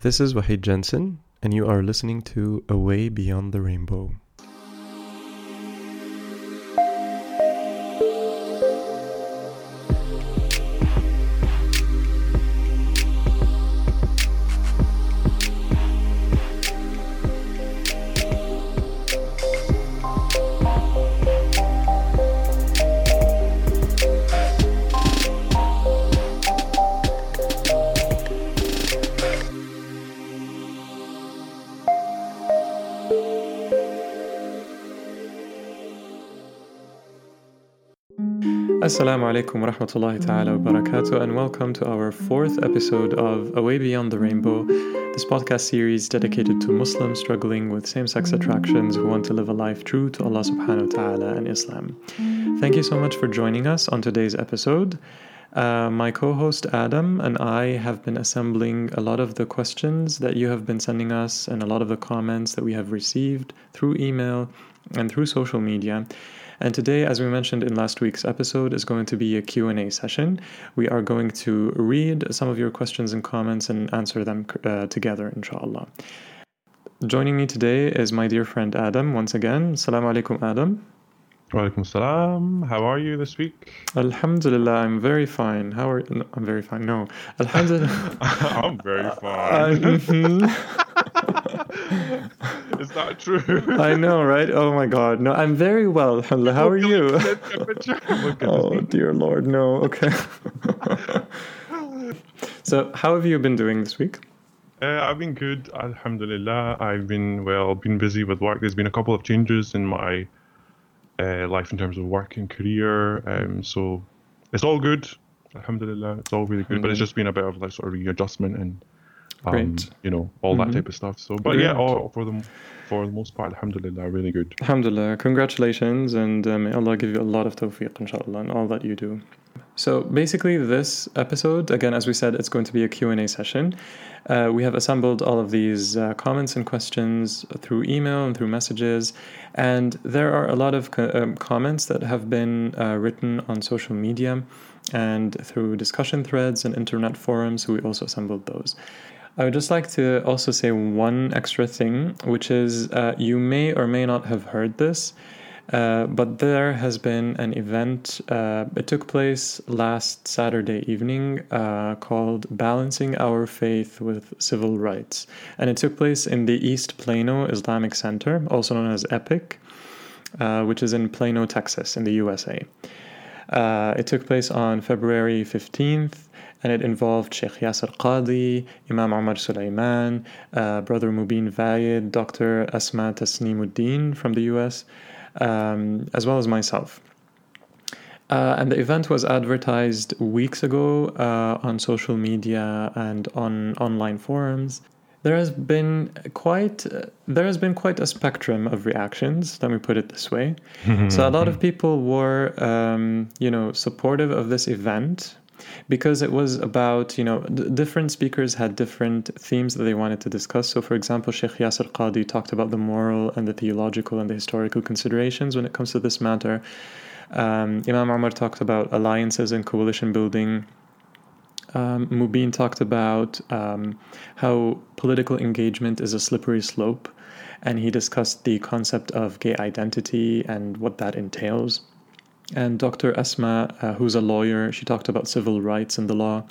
This is Wahid Jensen, and you are listening to Away Beyond the Rainbow. Assalamu alaikum wa rahmatullahi ta'ala wa barakatuh, and welcome to our fourth episode of Away Beyond the Rainbow, this podcast series dedicated to Muslims struggling with same sex attractions who want to live a life true to Allah subhanahu wa ta'ala and Islam. Thank you so much for joining us on today's episode. Uh, my co host Aadam and I have been assembling a lot of the questions that you have been sending us and a lot of the comments that we have received through email and through social media. And today, as we mentioned in last week's episode, is going to be a Q&A session. We are going to read some of your questions and comments and answer them uh, together, inshallah. Joining me today is my dear friend Aadam once again. Assalamu alaikum, Aadam. Walaikum salam. How are you this week? Alhamdulillah, I'm very fine. How are no, I'm very fine. No, Alhamdulillah. I'm very fine. Is that true? I know, right? Oh my God. No, I'm very well. Alhamdulillah. How are you? oh dear Lord, no. Okay. so, how have you been doing this week? Uh, I've been good, Alhamdulillah. I've been well, been busy with work. There's been a couple of changes in my uh, life in terms of work and career. Um, so it's all good. Alhamdulillah, it's all really good. Mm-hmm. But it's just been a bit of like sort of readjustment and um, you know all mm-hmm. that type of stuff. So, but yeah, all, for the for the most part, Alhamdulillah, really good. Alhamdulillah, congratulations, and uh, may Allah give you a lot of tawfiq, inshallah, and all that you do. So basically, this episode, again, as we said, it's going to be a Q&A session. Uh, we have assembled all of these uh, comments and questions through email and through messages, and there are a lot of co- um, comments that have been uh, written on social media and through discussion threads and internet forums. So we also assembled those. I would just like to also say one extra thing, which is uh, you may or may not have heard this. Uh, but there has been an event. Uh, it took place last Saturday evening uh, called Balancing Our Faith with Civil Rights. And it took place in the East Plano Islamic Center, also known as EPIC, uh, which is in Plano, Texas, in the USA. Uh, it took place on February 15th. And it involved Sheikh Yasir Qadhi, Imam Omar Suleiman, Brother Mobeen Vaid, Dr. Asma Tasnimuddin from the US, um, as well as myself. Uh, and the event was advertised weeks ago uh, on social media and on online forums. There has been quite uh, there has been quite a spectrum of reactions. Let me put it this way. so a lot of people were, um, you know, supportive of this event because it was about you know d- different speakers had different themes that they wanted to discuss. So for example sheikh yasir qadhi talked about the moral and the theological and the historical considerations when it comes to this matter. Um, imam omar talked about alliances and coalition building. Um, Mobeen talked about um, how political engagement is a slippery slope, and he discussed the concept of gay identity and what that entails. And Dr. Asma, uh, who's a lawyer, she talked about civil rights and the law.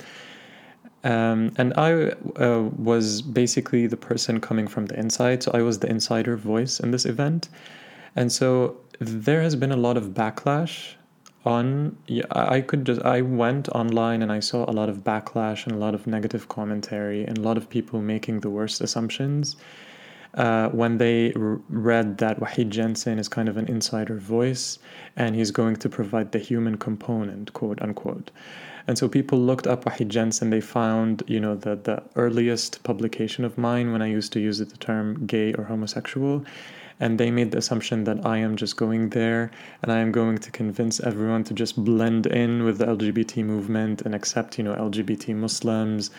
Um, and I uh, was basically the person coming from the inside, so I was the insider voice in this event. And so there has been a lot of backlash on I could just I went online and I saw a lot of backlash and a lot of negative commentary and a lot of people making the worst assumptions uh, when they r- read that Wahid Jensen is kind of an insider voice and he's going to provide the human component, quote unquote. And so people looked up Wahid Jensen. They found, you know, the, the earliest publication of mine when I used to use the term gay or homosexual. And they made the assumption that I am just going there and I am going to convince everyone to just blend in with the LGBT movement and accept, you know, LGBT Muslims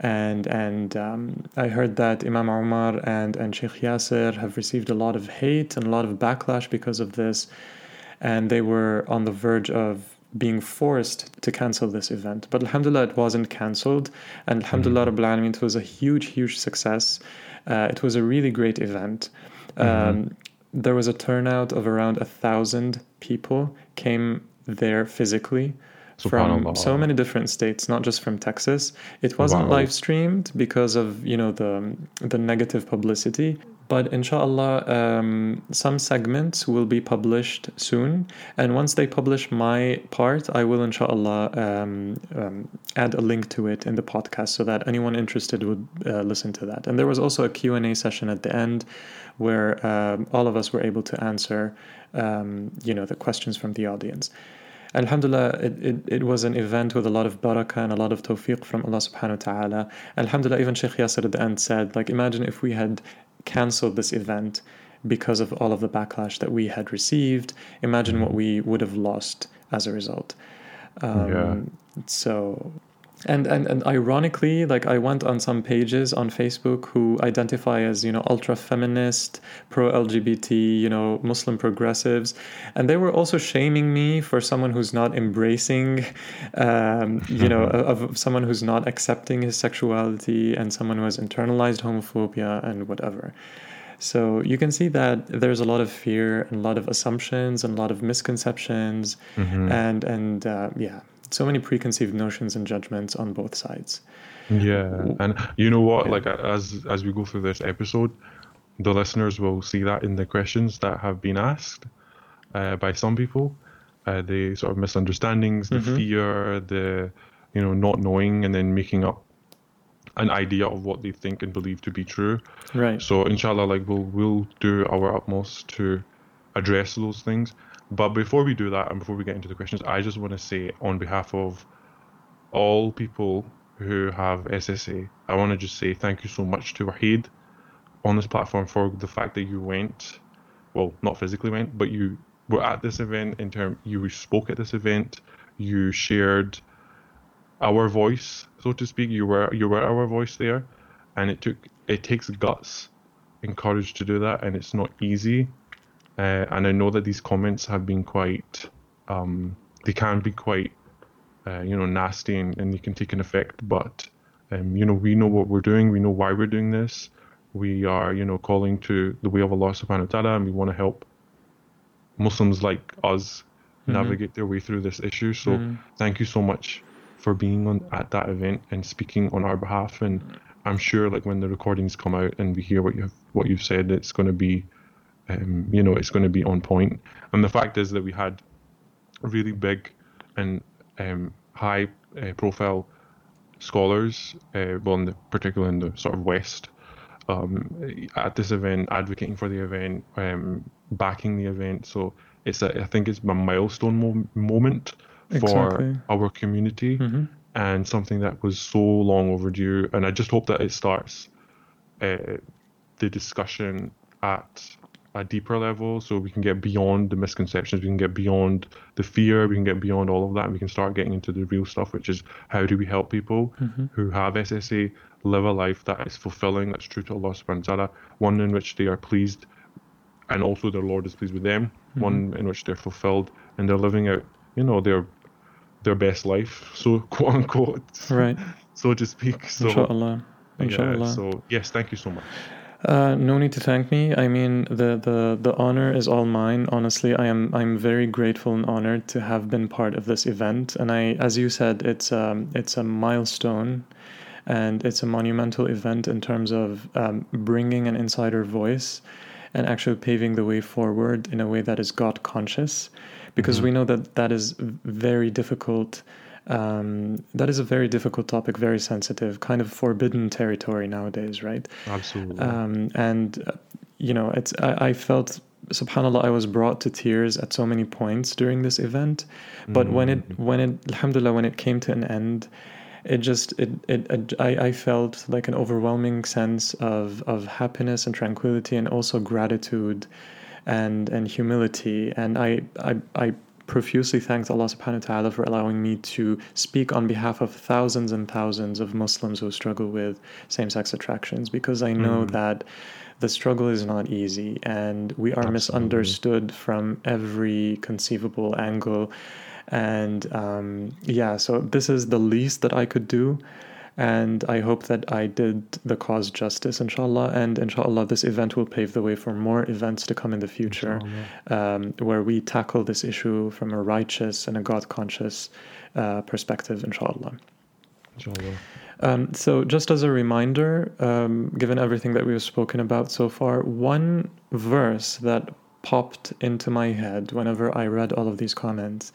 and and um, I heard that Imam Omar and and Sheikh Yasir have received a lot of hate and a lot of backlash because of this, and they were on the verge of being forced to cancel this event. But Alhamdulillah, it wasn't cancelled. And Alhamdulillah, mm-hmm. Alameen, it was a huge, huge success. Uh, it was a really great event. Mm-hmm. Um, there was a turnout of around a thousand people came there physically from so many different states, not just from Texas. It wasn't live streamed because of you know the the negative publicity. But inshallah, um, some segments will be published soon. And once they publish my part, I will inshallah um, um, add a link to it in the podcast so that anyone interested would uh, listen to that. And there was also a Q&A session at the end where um, all of us were able to answer, um, you know, the questions from the audience. Alhamdulillah, it, it, it was an event with a lot of barakah and a lot of tawfiq from Allah subhanahu wa ta'ala. Alhamdulillah, even Sheikh Yasir at the end said, like, imagine if we had cancelled this event because of all of the backlash that we had received. Imagine what we would have lost as a result. Um, yeah. So and, and and ironically like i went on some pages on facebook who identify as you know ultra feminist pro lgbt you know muslim progressives. And they were also shaming me for someone who's not embracing um, you know of, someone who's not accepting his sexuality and someone who has internalized homophobia and whatever. So you can see that there's a lot of fear and a lot of assumptions and a lot of misconceptions. Mm-hmm. and and uh, yeah so many preconceived notions and judgments on both sides. Yeah, and you know what? Like as as we go through this episode, the listeners will see that in the questions that have been asked uh, by some people, uh, the sort of misunderstandings, the mm-hmm. fear, the you know not knowing, and then making up an idea of what they think and believe to be true. Right. So inshallah, like we'll we'll do our utmost to address those things. But before we do that, and before we get into the questions, I just want to say on behalf of all people who have SSA, I want to just say thank you so much to Wahid on this platform for the fact that you went, well, not physically went, but you were at this event in term you spoke at this event, you shared our voice, so to speak. You were you were our voice there, and it took it takes guts and courage to do that, and it's not easy. Uh, and I know that these comments have been quite, um, they can be quite, uh, you know, nasty and, and they can take an effect. But, um, you know, we know what we're doing. We know why we're doing this. We are, you know, calling to the way of Allah subhanahu wa ta'ala and we want to help Muslims like us mm-hmm. navigate their way through this issue. So mm-hmm. thank you so much for being on at that event and speaking on our behalf. And I'm sure like when the recordings come out and we hear what you've, what you've said, it's going to be um, you know, it's going to be on point. And the fact is that we had really big and um, high uh, profile scholars, uh, well, in the, particularly in the sort of West, um, at this event, advocating for the event, um, backing the event. So it's a, I think it's a milestone mo- moment for exactly. our community mm-hmm. and something that was so long overdue. And I just hope that it starts uh, the discussion at a deeper level so we can get beyond the misconceptions we can get beyond the fear we can get beyond all of that and we can start getting into the real stuff which is how do we help people mm-hmm. who have ssa live a life that is fulfilling that's true to allah subhanahu wa ta'ala one in which they are pleased and also their lord is pleased with them mm-hmm. one in which they're fulfilled and they're living out you know their their best life so quote unquote. Right. So to speak so inshallah. Inshallah. yeah, so yes thank you so much uh, no need to thank me. I mean, the, the, the honor is all mine. Honestly, I am I'm very grateful and honored to have been part of this event. And I, as you said, it's um, it's a milestone, and it's a monumental event in terms of um, bringing an insider voice, and actually paving the way forward in a way that is God conscious, because mm-hmm. we know that that is very difficult um, that is a very difficult topic, very sensitive, kind of forbidden territory nowadays, right? Absolutely. Um, and uh, you know, it's I, I, felt, Subhanallah, I was brought to tears at so many points during this event, but mm. when it mm. when it Alhamdulillah when it came to an end, it just it, it, it I, I felt like an overwhelming sense of of happiness and tranquility and also gratitude and and humility and I I I profusely thanked Allah subhanahu wa ta'ala for allowing me to speak on behalf of thousands and thousands of Muslims who struggle with same sex attractions because I know mm. that the struggle is not easy and we are Absolutely. misunderstood from every conceivable angle. And um, yeah, so this is the least that I could do and I hope that I did the cause justice, inshallah. And inshallah, this event will pave the way for more events to come in the future um, where we tackle this issue from a righteous and a God conscious uh, perspective, inshallah. Inshallah. Um, so, just as a reminder, um, given everything that we've spoken about so far, one verse that popped into my head whenever I read all of these comments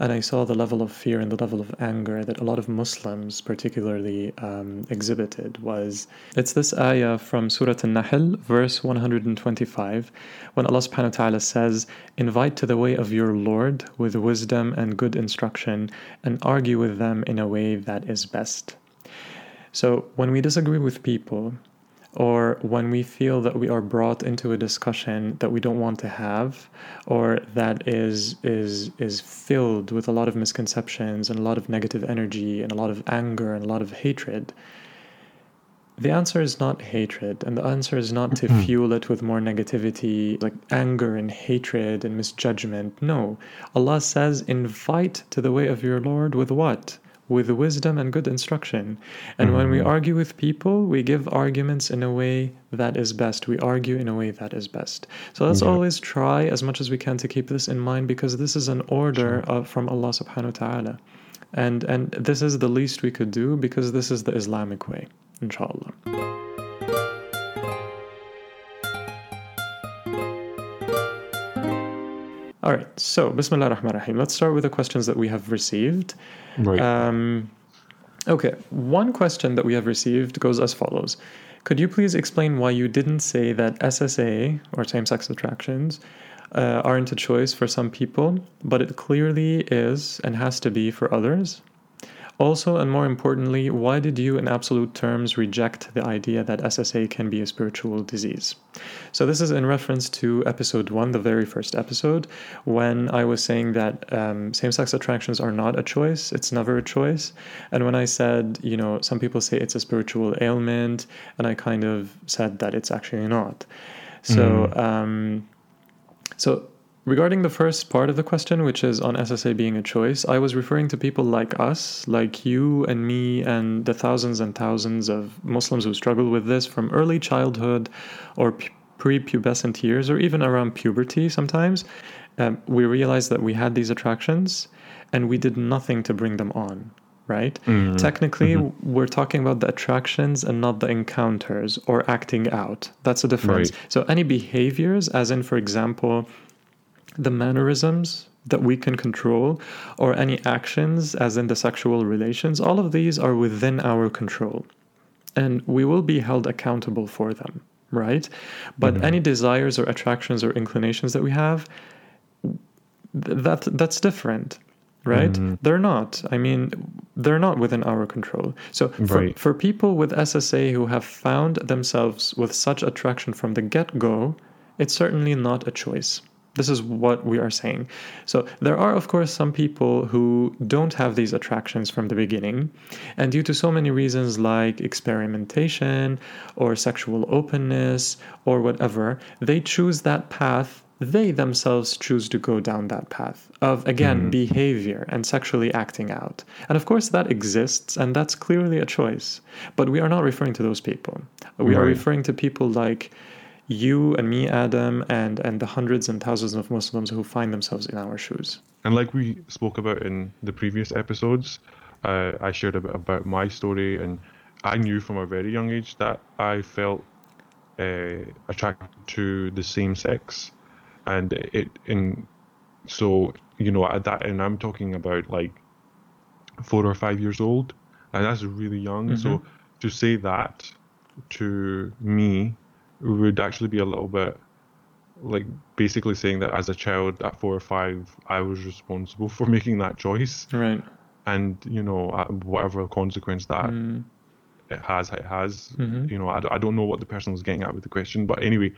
and I saw the level of fear and the level of anger that a lot of Muslims, particularly, um, exhibited. Was it's this ayah from Surah An-Nahl, verse 125, when Allah Subhanahu wa Taala says, "Invite to the way of your Lord with wisdom and good instruction, and argue with them in a way that is best." So when we disagree with people, or when we feel that we are brought into a discussion that we don't want to have or that is is is filled with a lot of misconceptions and a lot of negative energy and a lot of anger and a lot of hatred the answer is not hatred and the answer is not to mm-hmm. fuel it with more negativity like anger and hatred and misjudgment. No. Allah says invite to the way of your lord with what with wisdom and good instruction. And mm-hmm. when we mm-hmm. argue with people, we give arguments in a way that is best. We argue in a way that is best. So let's yeah. always try as much as we can to keep this in mind because this is an order sure. of, from Allah subhanahu wa ta'ala. And, and this is the least we could do because this is the Islamic way, inshallah. All right, so Bismillah ar-Rahman ar-Rahim. Let's start with the questions that we have received. Right. Um, okay, one question that we have received goes as follows. Could you please explain why you didn't say that SSA, or same sex attractions, uh, aren't a choice for some people, but it clearly is and has to be for others? Also, and more importantly, why did you, in absolute terms, reject the idea that SSA can be a spiritual disease? So, this is in reference to episode one, the very first episode, when I was saying that um, same sex attractions are not a choice, it's never a choice. And when I said, you know, some people say it's a spiritual ailment, and I kind of said that it's actually not. So, mm. um, so Regarding the first part of the question, which is on SSA being a choice, I was referring to people like us, like you and me, and the thousands and thousands of Muslims who struggle with this from early childhood or pre-pubescent years, or even around puberty sometimes. Um, we realized that we had these attractions and we did nothing to bring them on right? Mm-hmm. Technically, mm-hmm. we're talking about the attractions and not the encounters or acting out. That's the difference. Right. So, any behaviors, as in, for example, the mannerisms that we can control or any actions, as in the sexual relations, all of these are within our control. And we will be held accountable for them, right? But mm-hmm. any desires or attractions or inclinations that we have, that that's different right mm-hmm. they're not i mean they're not within our control so for, right. for people with ssa who have found themselves with such attraction from the get-go it's certainly not a choice this is what we are saying. So, there are, of course, some people who don't have these attractions from the beginning, and due to so many reasons like experimentation or sexual openness or whatever, they choose that path. They themselves choose to go down that path of, again, mm. behavior and sexually acting out. And of course, that exists, and that's clearly a choice. But we are not referring to those people. We right. are referring to people like you and me, Aadam, and and the hundreds and thousands of Muslims who find themselves in our shoes. And like we spoke about in the previous episodes, uh, I shared a bit about my story, and I knew from a very young age that I felt uh, attracted to the same sex, and it and so you know at that, and I'm talking about like four or five years old, and that's really young. Mm-hmm. So to say that to me would actually be a little bit like basically saying that as a child at four or five, I was responsible for making that choice. Right. And, you know, whatever consequence that mm. it has, it has. Mm-hmm. You know, I, I don't know what the person was getting at with the question. But anyway,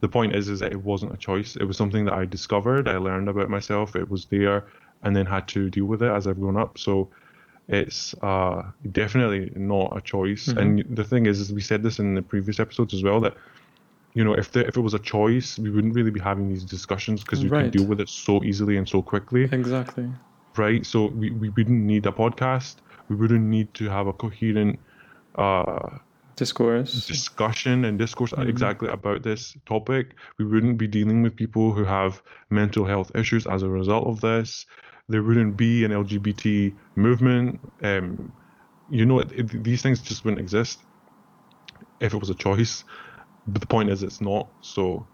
the point is, is that it wasn't a choice. It was something that I discovered. I learned about myself. It was there, and then had to deal with it as I've grown up. So it's uh, definitely not a choice. Mm-hmm. And the thing is, is we said this in the previous episodes as well that you know if the, if it was a choice, we wouldn't really be having these discussions because we Right. can deal with it so easily and so quickly, Exactly. right? So we, we wouldn't need a podcast. We wouldn't need to have a coherent uh, Discourse. discussion and discourse Mm-hmm. exactly about this topic. We wouldn't be dealing with people who have mental health issues as a result of this. There wouldn't be an LGBT movement. Um, you know, it, it, these things just wouldn't exist if it was a choice. But the point is, it's not. So,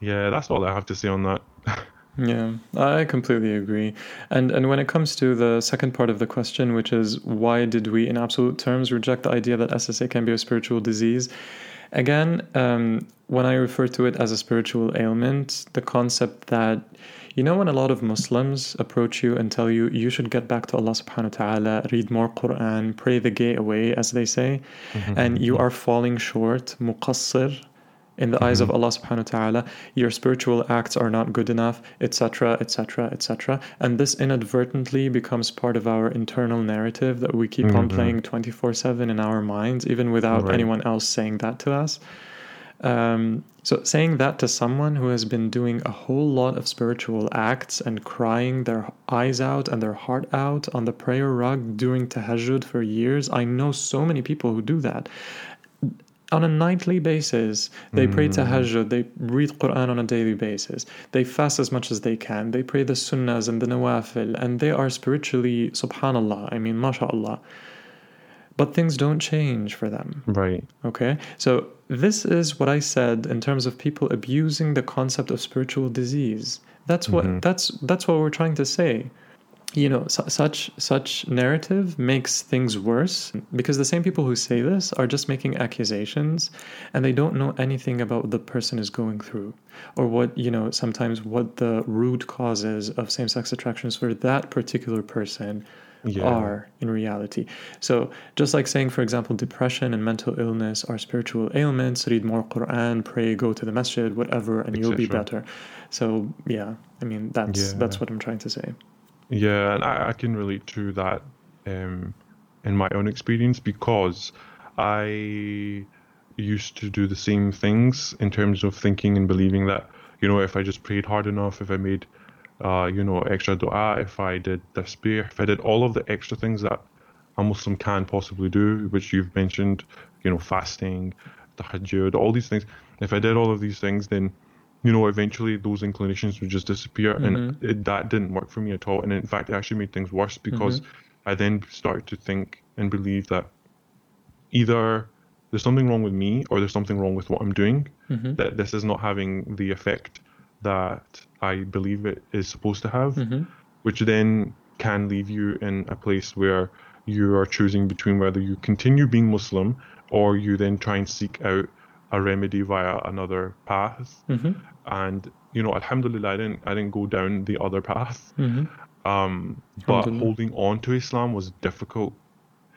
yeah, that's all I have to say on that. Yeah, I completely agree. And and when it comes to the second part of the question, which is why did we, in absolute terms, reject the idea that SSA can be a spiritual disease? Again, um, when I refer to it as a spiritual ailment, the concept that you know when a lot of Muslims approach you and tell you you should get back to Allah subhanahu wa ta'ala, read more Quran, pray the gay away, as they say, mm-hmm, and you mm-hmm. are falling short, muqassir, in the eyes of mm-hmm. Allah subhanahu wa ta'ala, your spiritual acts are not good enough, etc., etc., etc. And this inadvertently becomes part of our internal narrative that we keep on playing 24 7 in our minds, even without Right. anyone else saying that to us. Um, so, saying that to someone who has been doing a whole lot of spiritual acts and crying their eyes out and their heart out on the prayer rug during tahajjud for years, I know so many people who do that on a nightly basis. They pray tahajjud, they read Quran on a daily basis, they fast as much as they can, they pray the sunnahs and the nawafil, and they are spiritually, subhanallah, I mean, mashallah. But things don't change for them. right. Okay, so this is what I said in terms of people abusing the concept of spiritual disease. That's what mm-hmm. that's that's what we're trying to say. You know, su- such such narrative makes things worse because the same people who say this are just making accusations, and they don't know anything about what the person is going through, or what you know sometimes what the root causes of same-sex attractions for that particular person Yeah. are in reality. So, just like saying, for example, depression and mental illness are spiritual ailments, read more Quran, pray, go to the masjid, whatever, and you'll be better. So, yeah, I mean, that's Yeah. that's what I'm trying to say. Yeah, and I, I can relate to that um, in my own experience because I used to do the same things in terms of thinking and believing that, you know, if I just prayed hard enough, if I made, uh, you know, extra dua, if I did tasbih, if I did all of the extra things that a Muslim can possibly do, which you've mentioned, you know, fasting, tahajjud, all these things. If I did all of these things, then you know, eventually those inclinations would just disappear, and mm-hmm. it, that didn't work for me at all. And in fact, it actually made things worse because mm-hmm. I then started to think and believe that either there's something wrong with me or there's something wrong with what I'm doing. Mm-hmm. That this is not having the effect that I believe it is supposed to have, mm-hmm. which then can leave you in a place where you are choosing between whether you continue being Muslim or you then try and seek out a remedy via another path. Mm-hmm. And you know, Alhamdulillah, I didn't I didn't go down the other path. Mm-hmm. Um, but holding on to Islam was difficult.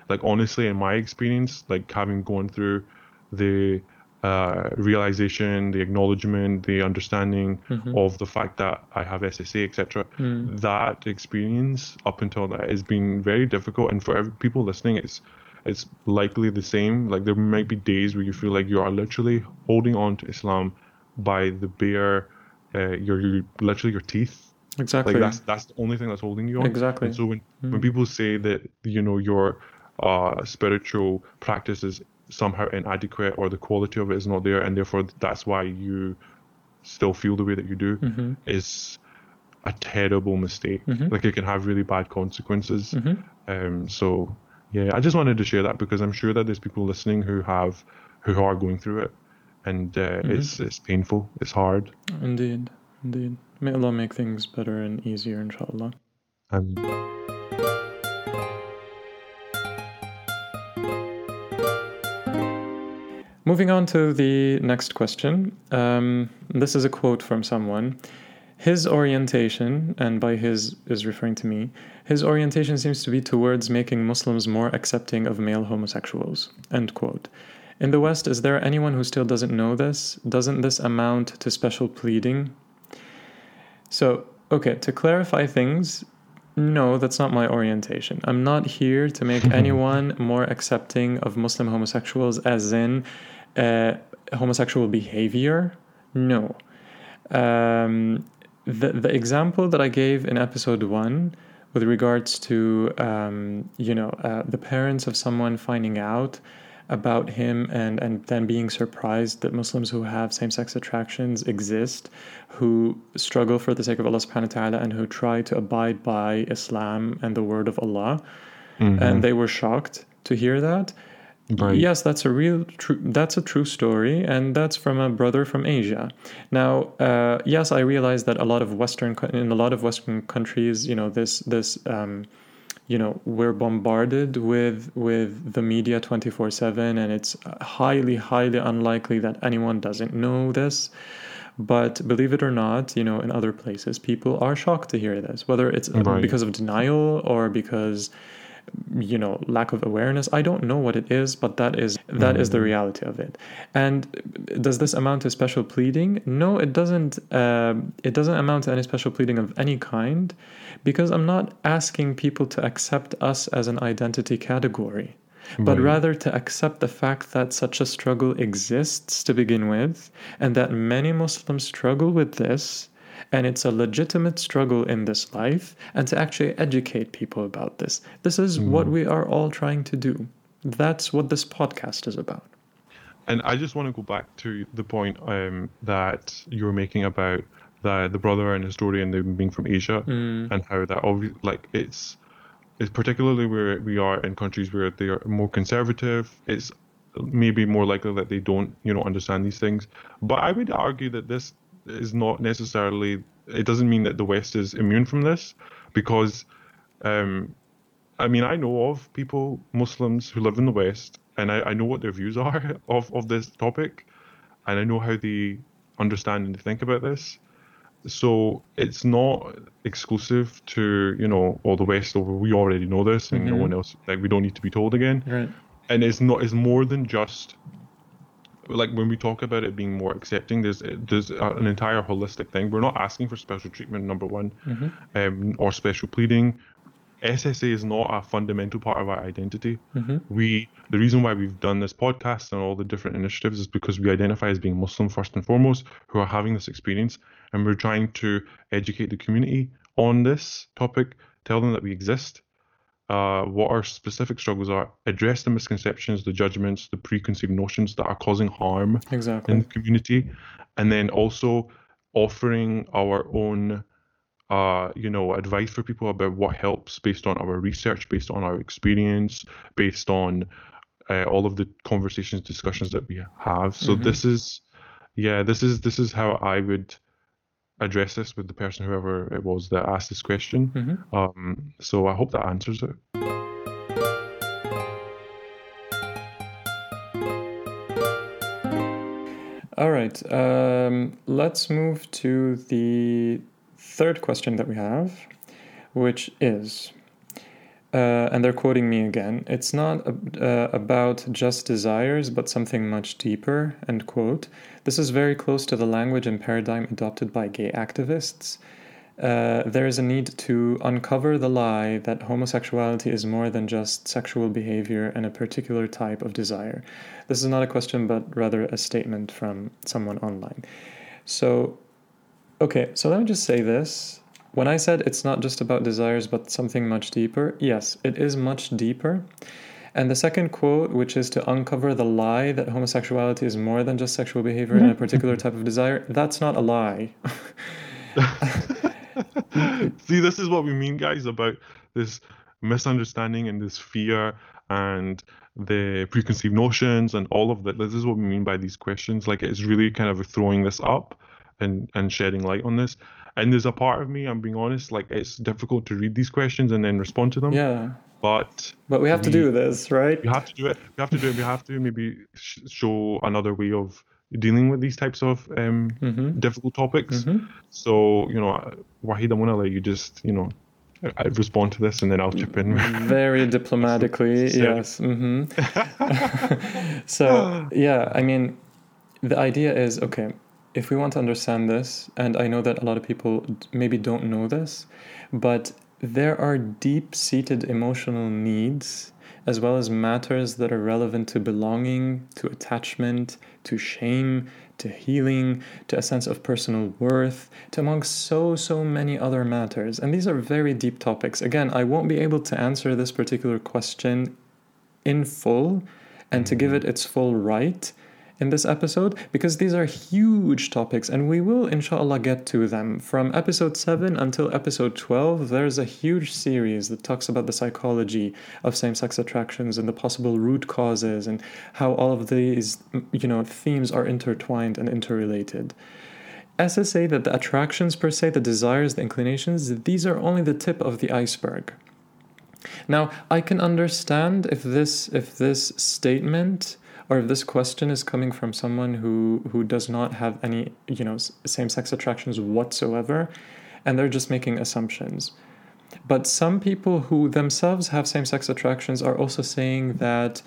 Like honestly, in my experience, like having gone through the uh, realization, the acknowledgement, the understanding of the fact that I have SSA, etc. That experience up until that has been very difficult, and for every, people listening, it's it's likely the same. Like there might be days where you feel like you are literally holding on to Islam by the bare, uh, your, your literally your teeth. Exactly. Like that's that's the only thing that's holding you on. Exactly. And so when when people say that you know your uh, spiritual practice is somehow inadequate or the quality of it is not there, and therefore that's why you still feel the way that you do, is a terrible mistake. Like it can have really bad consequences. Um, so yeah, I just wanted to share that because I'm sure that there's people listening who have who are going through it, and uh, it's it's painful, it's hard. Indeed, indeed. May Allah make things better and easier, inshallah. Um, Moving on to the next question. Um, this is a quote from someone. His orientation, and by his is referring to me, his orientation seems to be towards making Muslims more accepting of male homosexuals. End quote. In the West, is there anyone who still doesn't know this? Doesn't this amount to special pleading? So, okay, to clarify things, no, that's not my orientation. I'm not here to make anyone more accepting of Muslim homosexuals, as in uh, homosexual behavior. No. Um, the, the example that I gave in episode one with regards to, um, you know, uh, the parents of someone finding out about him and, and then being surprised that Muslims who have same sex attractions exist, who struggle for the sake of Allah subhanahu wa ta'ala and who try to abide by Islam and the word of Allah. Mm-hmm. And they were shocked to hear that. Right. Yes, that's a real true. That's a true story, and that's from a brother from Asia. Now, uh, yes, I realize that a lot of Western in a lot of Western countries, you know, this this um, you know we're bombarded with with the media 24/7 and it's highly highly unlikely that anyone doesn't know this but believe it or not you know in other places people are shocked to hear this whether it's right. because of denial or because you know lack of awareness. I don't know what it is but that is that is the mm. reality of it. And does this amount to special pleading? No it doesn't uh, it doesn't amount to any special pleading of any kind because i'm not asking people to accept us as an identity category but rather to accept the fact that such a struggle exists to begin with, and that many Muslims struggle with this, and it's a legitimate struggle in this life, and to actually educate people about this. This is mm. what we are all trying to do. That's what this podcast is about. And I just want to go back to the point um, that you were making about the the brother and his story and them being from Asia, mm. and how that obviously like it's it's particularly where we are in countries where they are more conservative. It's maybe more likely that they don't you know understand these things. But I would argue that this is not necessarily. It doesn't mean that the West is immune from this, because, um, I mean, I know of people, Muslims who live in the West, and I, I know what their views are of of this topic, and I know how they understand and think about this. So it's not exclusive to you know all the West. Over we already know this, and mm-hmm. no one else. Like we don't need to be told again. Right. And it's not. It's more than just like when we talk about it being more accepting, there's there's an entire holistic thing. We're not asking for special treatment, number one, mm-hmm. um, or special pleading. SSA is not a fundamental part of our identity. Mm-hmm. We the reason why we've done this podcast and all the different initiatives is because we identify as being Muslim first and foremost, who are having this experience, and we're trying to educate the community on this topic, tell them that we exist, uh, what our specific struggles are, address the misconceptions, the judgments, the preconceived notions that are causing harm exactly. in the community, and then also offering our own, uh, you know, advice for people about what helps based on our research, based on our experience, based on uh, all of the conversations, discussions that we have. So mm-hmm. this is, yeah, this is this is how I would address this with the person, whoever it was that asked this question. Mm-hmm. Um, so I hope that answers it. All right. Um, let's move to the third question that we have, which is uh, and they're quoting me again it's not uh, about just desires but something much deeper end quote this is very close to the language and paradigm adopted by gay activists uh, there is a need to uncover the lie that homosexuality is more than just sexual behavior and a particular type of desire. This is not a question, but rather a statement from someone online. So, okay, so let me just say this when I said it's not just about desires but something much deeper, yes, it is much deeper. And the second quote, which is to uncover the lie that homosexuality is more than just sexual behavior and a mm-hmm. particular type of desire, that's not a lie. See, this is what we mean, guys, about this misunderstanding and this fear and the preconceived notions and all of that. This is what we mean by these questions. Like, it's really kind of throwing this up and, and shedding light on this. And there's a part of me, I'm being honest, like it's difficult to read these questions and then respond to them. Yeah. But but we have we, to do this, right? We have to do it. We have to do it. We have to maybe sh- show another way of dealing with these types of um, mm-hmm. difficult topics. Mm-hmm. So you know, Wahid, I want to let you just you know I respond to this and then I'll chip in. Very diplomatically, yes. Mm-hmm. so, yeah, I mean, the idea is okay, if we want to understand this, and I know that a lot of people maybe don't know this, but there are deep seated emotional needs as well as matters that are relevant to belonging, to attachment, to shame, to healing, to a sense of personal worth, to among so, so many other matters. And these are very deep topics. Again, I won't be able to answer this particular question in full and to give mm-hmm. it its full right in this episode because these are huge topics and we will inshallah get to them. From episode 7 until episode 12, there's a huge series that talks about the psychology of same-sex attractions and the possible root causes and how all of these you know themes are intertwined and interrelated. SSA that the attractions per se, the desires, the inclinations, these are only the tip of the iceberg. Now, I can understand if this if this statement or if this question is coming from someone who who does not have any you know same-sex attractions whatsoever and they're just making assumptions. But some people who themselves have same-sex attractions are also saying that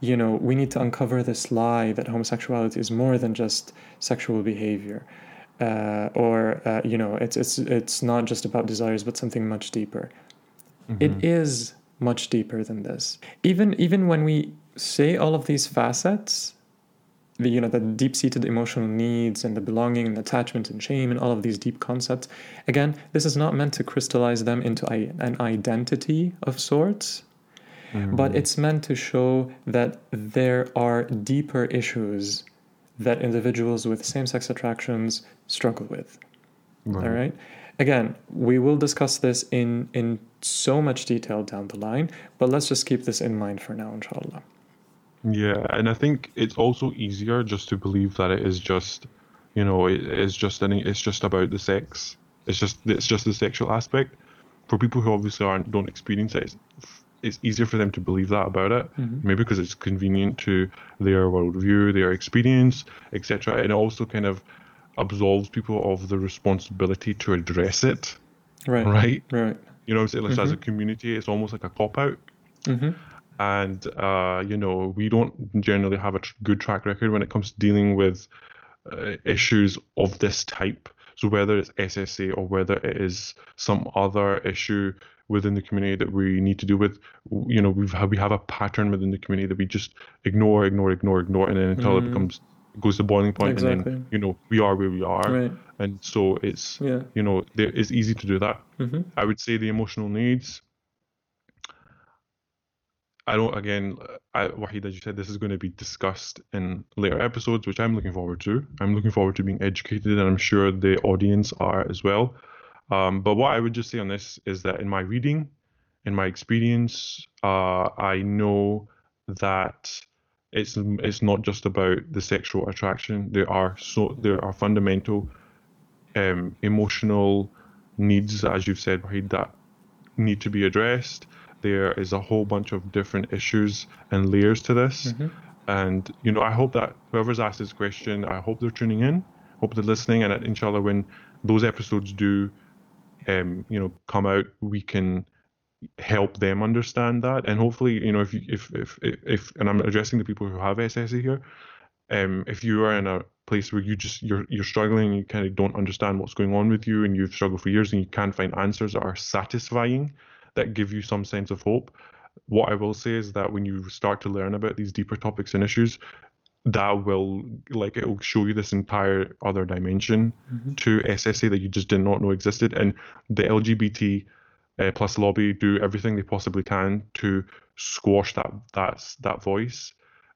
you know we need to uncover this lie that homosexuality is more than just sexual behavior uh, or uh, you know it's it's it's not just about desires but something much deeper. Mm-hmm. it is much deeper than this. Even even when we say all of these facets the you know the deep-seated emotional needs and the belonging and attachment and shame and all of these deep concepts again this is not meant to crystallize them into an identity of sorts mm-hmm. but it's meant to show that there are deeper issues that individuals with same-sex attractions struggle with right. all right again we will discuss this in in so much detail down the line but let's just keep this in mind for now inshallah yeah, and I think it's also easier just to believe that it is just, you know, it is just any, it's just about the sex. It's just it's just the sexual aspect. For people who obviously aren't don't experience it, it's, it's easier for them to believe that about it. Mm-hmm. Maybe because it's convenient to their worldview, their experience, etc. And it also kind of absolves people of the responsibility to address it. Right. Right. Right. You know, mm-hmm. as a mm-hmm. community, it's almost like a cop out. Mm-hmm and uh, you know we don't generally have a tr- good track record when it comes to dealing with uh, issues of this type. So whether it's SSA or whether it is some other issue within the community that we need to deal with, you know, we've we have a pattern within the community that we just ignore, ignore, ignore, ignore, and then until mm-hmm. it becomes goes to boiling point, exactly. and then you know we are where we are, right. and so it's yeah. you know there, it's easy to do that. Mm-hmm. I would say the emotional needs I don't. Again, I, Wahid, as you said, this is going to be discussed in later episodes, which I'm looking forward to. I'm looking forward to being educated, and I'm sure the audience are as well. Um, but what I would just say on this is that in my reading, in my experience, uh, I know that it's it's not just about the sexual attraction. There are so there are fundamental um, emotional needs, as you've said, Wahid, that need to be addressed there is a whole bunch of different issues and layers to this. Mm-hmm. And, you know, I hope that whoever's asked this question, I hope they're tuning in, hope they're listening. And inshallah, when those episodes do, um, you know, come out, we can help them understand that. And hopefully, you know, if, you, if, if, if, and I'm addressing the people who have SSA here, um, if you are in a place where you just you're you're struggling, you kind of don't understand what's going on with you, and you've struggled for years, and you can't find answers that are satisfying, that give you some sense of hope. What I will say is that when you start to learn about these deeper topics and issues, that will like it will show you this entire other dimension mm-hmm. to SSA that you just did not know existed. And the LGBT uh, plus lobby do everything they possibly can to squash that that that voice.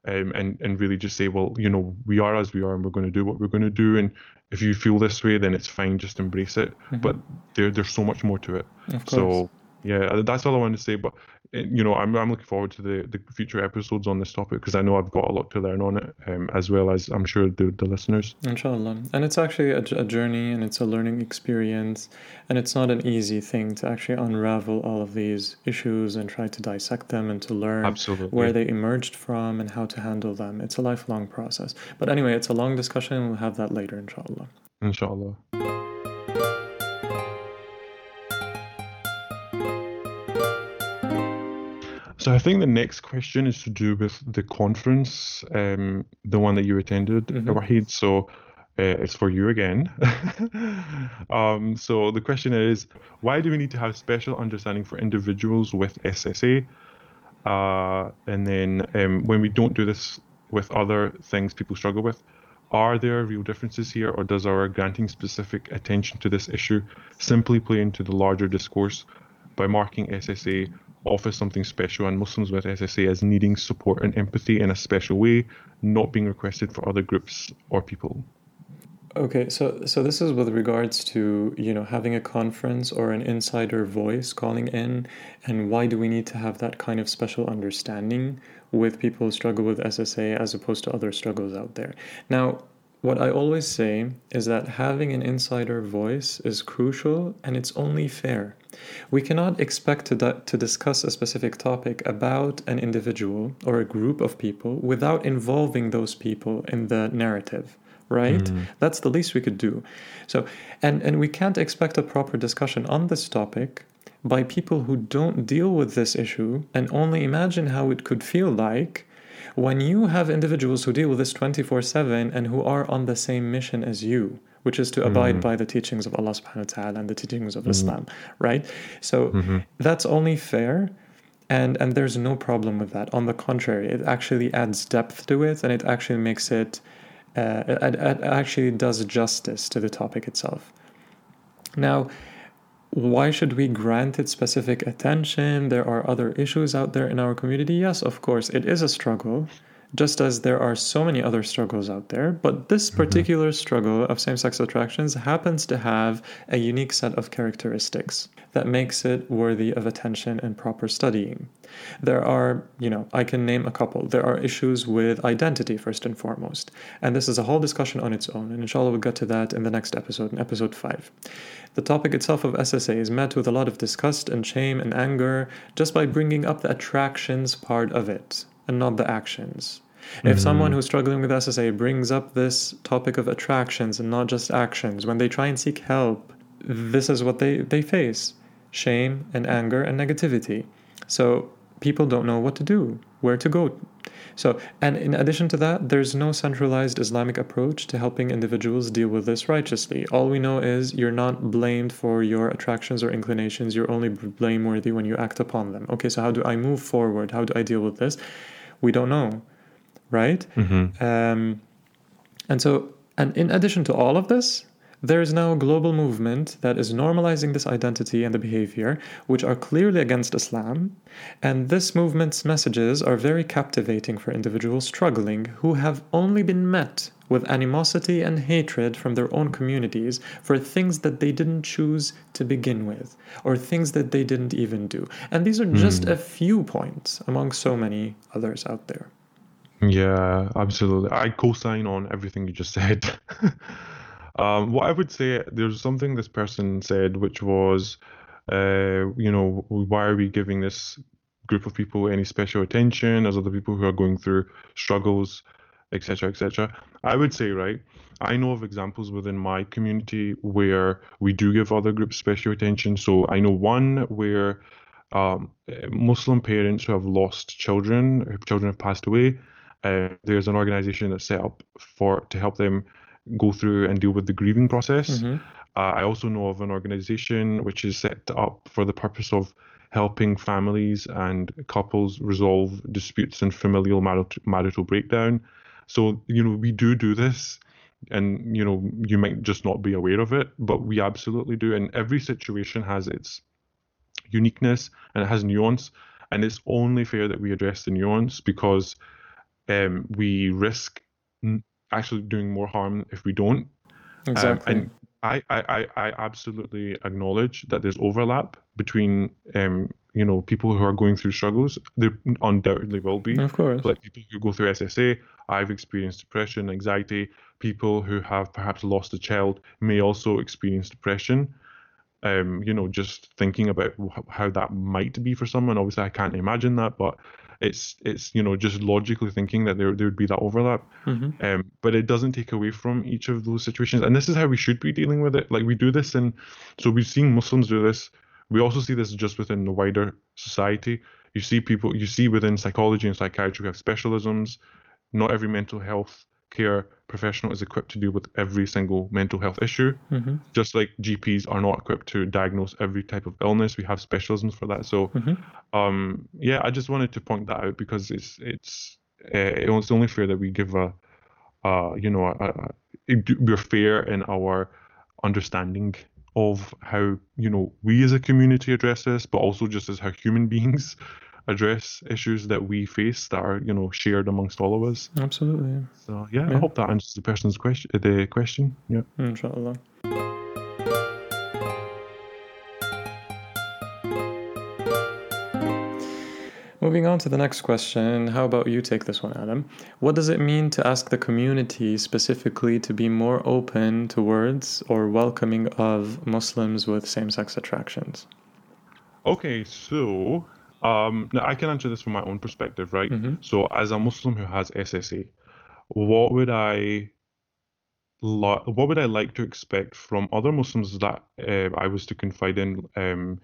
Um, and and really just say, well, you know, we are as we are, and we're going to do what we're going to do. And if you feel this way, then it's fine. Just embrace it. Mm-hmm. But there there's so much more to it. So yeah, that's all I wanted to say. But eh, you know, I'm I'm looking forward to the, the future episodes on this topic because I know I've got a lot to learn on it, um, as well as I'm sure the the listeners. Inshallah, and it's actually a, a journey and it's a learning experience, and it's not an easy thing to actually unravel all of these issues and try to dissect them and to learn Absolutely. where they emerged from and how to handle them. It's a lifelong process. But anyway, it's a long discussion. We'll have that later, inshallah. Inshallah. So I think the next question is to do with the conference, um, the one that you attended, Mhm. Wahid. So uh, it's for you again. um, so the question is, why do we need to have special understanding for individuals with SSA? Uh, and then um, when we don't do this with other things people struggle with, are there real differences here, or does our granting specific attention to this issue simply play into the larger discourse by marking SSA off as something special and Muslims with SSA as needing support and empathy in a special way, not being requested for other groups or people? Okay, so so this is with regards to, you know, having a conference or an insider voice calling in, and why do we need to have that kind of special understanding with people who struggle with SSA as opposed to other struggles out there? Now, what I always say is that having an insider voice is crucial and it's only fair. We cannot expect to, di- to discuss a specific topic about an individual or a group of people without involving those people in the narrative right? Mm. That's the least we could do. So and and we can't expect a proper discussion on this topic by people who don't deal with this issue and only imagine how it could feel like when you have individuals who deal with this 24/7 and who are on the same mission as you which is to mm-hmm. abide by the teachings of Allah subhanahu wa ta'ala and the teachings of mm-hmm. Islam right? So mm-hmm. that's only fair and and there's no problem with that. On the contrary it actually adds depth to it and it actually makes it uh, it, it actually does justice to the topic itself. Now why should we grant it specific attention? There are other issues out there in our community. Yes of course it is a struggle just as there are so many other struggles out there but this mm-hmm. particular struggle of same-sex attractions happens to have a unique set of characteristics that makes it worthy of attention and proper studying. There are you know i can name a couple. There are issues with identity first and foremost and this is a whole discussion on its own and inshallah we'll get to that in the next episode in episode 5 the topic itself of ssa is met with a lot of disgust and shame and anger just by bringing up the attractions part of it and not the actions if someone mm-hmm. who's struggling with SSA brings up this topic of attractions and not just actions, when they try and seek help, this is what they, they face shame and anger and negativity. So people don't know what to do, where to go. So, and in addition to that, there's no centralized Islamic approach to helping individuals deal with this righteously. All we know is you're not blamed for your attractions or inclinations, you're only blameworthy when you act upon them. Okay, so how do I move forward? How do I deal with this? We don't know right? Um, and so, and in addition to all of this, there is now a global movement that is normalizing this identity and the behavior, which are clearly against Islam. And this movement's messages are very captivating for individuals struggling who have only been met with animosity and hatred from their own communities for things that they didn't choose to begin with, or things that they didn't even do. And these are just a few points among so many others out there. Yeah, absolutely. I co-sign on everything you just said. um, what I would say, there's something this person said, which was, uh, you know, why are we giving this group of people any special attention as other people who are going through struggles, etc., etc. I would say, right, I know of examples within my community where we do give other groups special attention. So I know one where um, Muslim parents who have lost children, children have passed away, uh, there's an organization that's set up for to help them go through and deal with the grieving process. Uh, I also know of an organization which is set up for the purpose of helping families and couples resolve disputes and familial marital, marital breakdown. So, you know, we do do this and, you know, you might just not be aware of it, but we absolutely do. And every situation has its uniqueness and it has nuance. And it's only fair that we address the nuance because um, we risk actually doing more harm if we don't. Um, Exactly. and I, I, I I absolutely acknowledge that there's overlap between um, you know people who are going through struggles. There undoubtedly will be. of course. Like people who go through SSA, I've experienced depression, anxiety. People who have perhaps lost a child may also experience depression. Um, you know, just thinking about how that might be for someone. Obviously, I can't imagine that, but it's it's you know just logically thinking that there there would be that overlap. Mhm. Um, but it doesn't take away from each of those situations, and this is how we should be dealing with it. Like we do this, and so we've seen Muslims do this. We also see this just within the wider society. you see people, you see within psychology and psychiatry, we have specialisms. Not every mental health care professional is equipped to deal with every single mental health issue. Mm-hmm. Just like GPs are not equipped to diagnose every type of illness, we have specialisms for that. So, Mm-hmm. um, yeah, I just wanted to point that out because it's it's uh, it's only fair that we give a, uh, you know, a, a, we're fair in our understanding of how you know we as a community address this, but also just as how human beings address issues that we face that are you know shared amongst all of us. Absolutely. So yeah, Yeah. I hope that answers the person's question. The question, yeah. Inshallah. Moving on to the next question. How about you take this one, Aadam? What does it mean to ask the community specifically to be more open towards or welcoming of Muslims with same sex attractions? Okay, so um, now I can answer this from my own perspective, right? So, as a Muslim who has SSA, what would I lo- what would I like to expect from other Muslims that uh, I was to confide in um,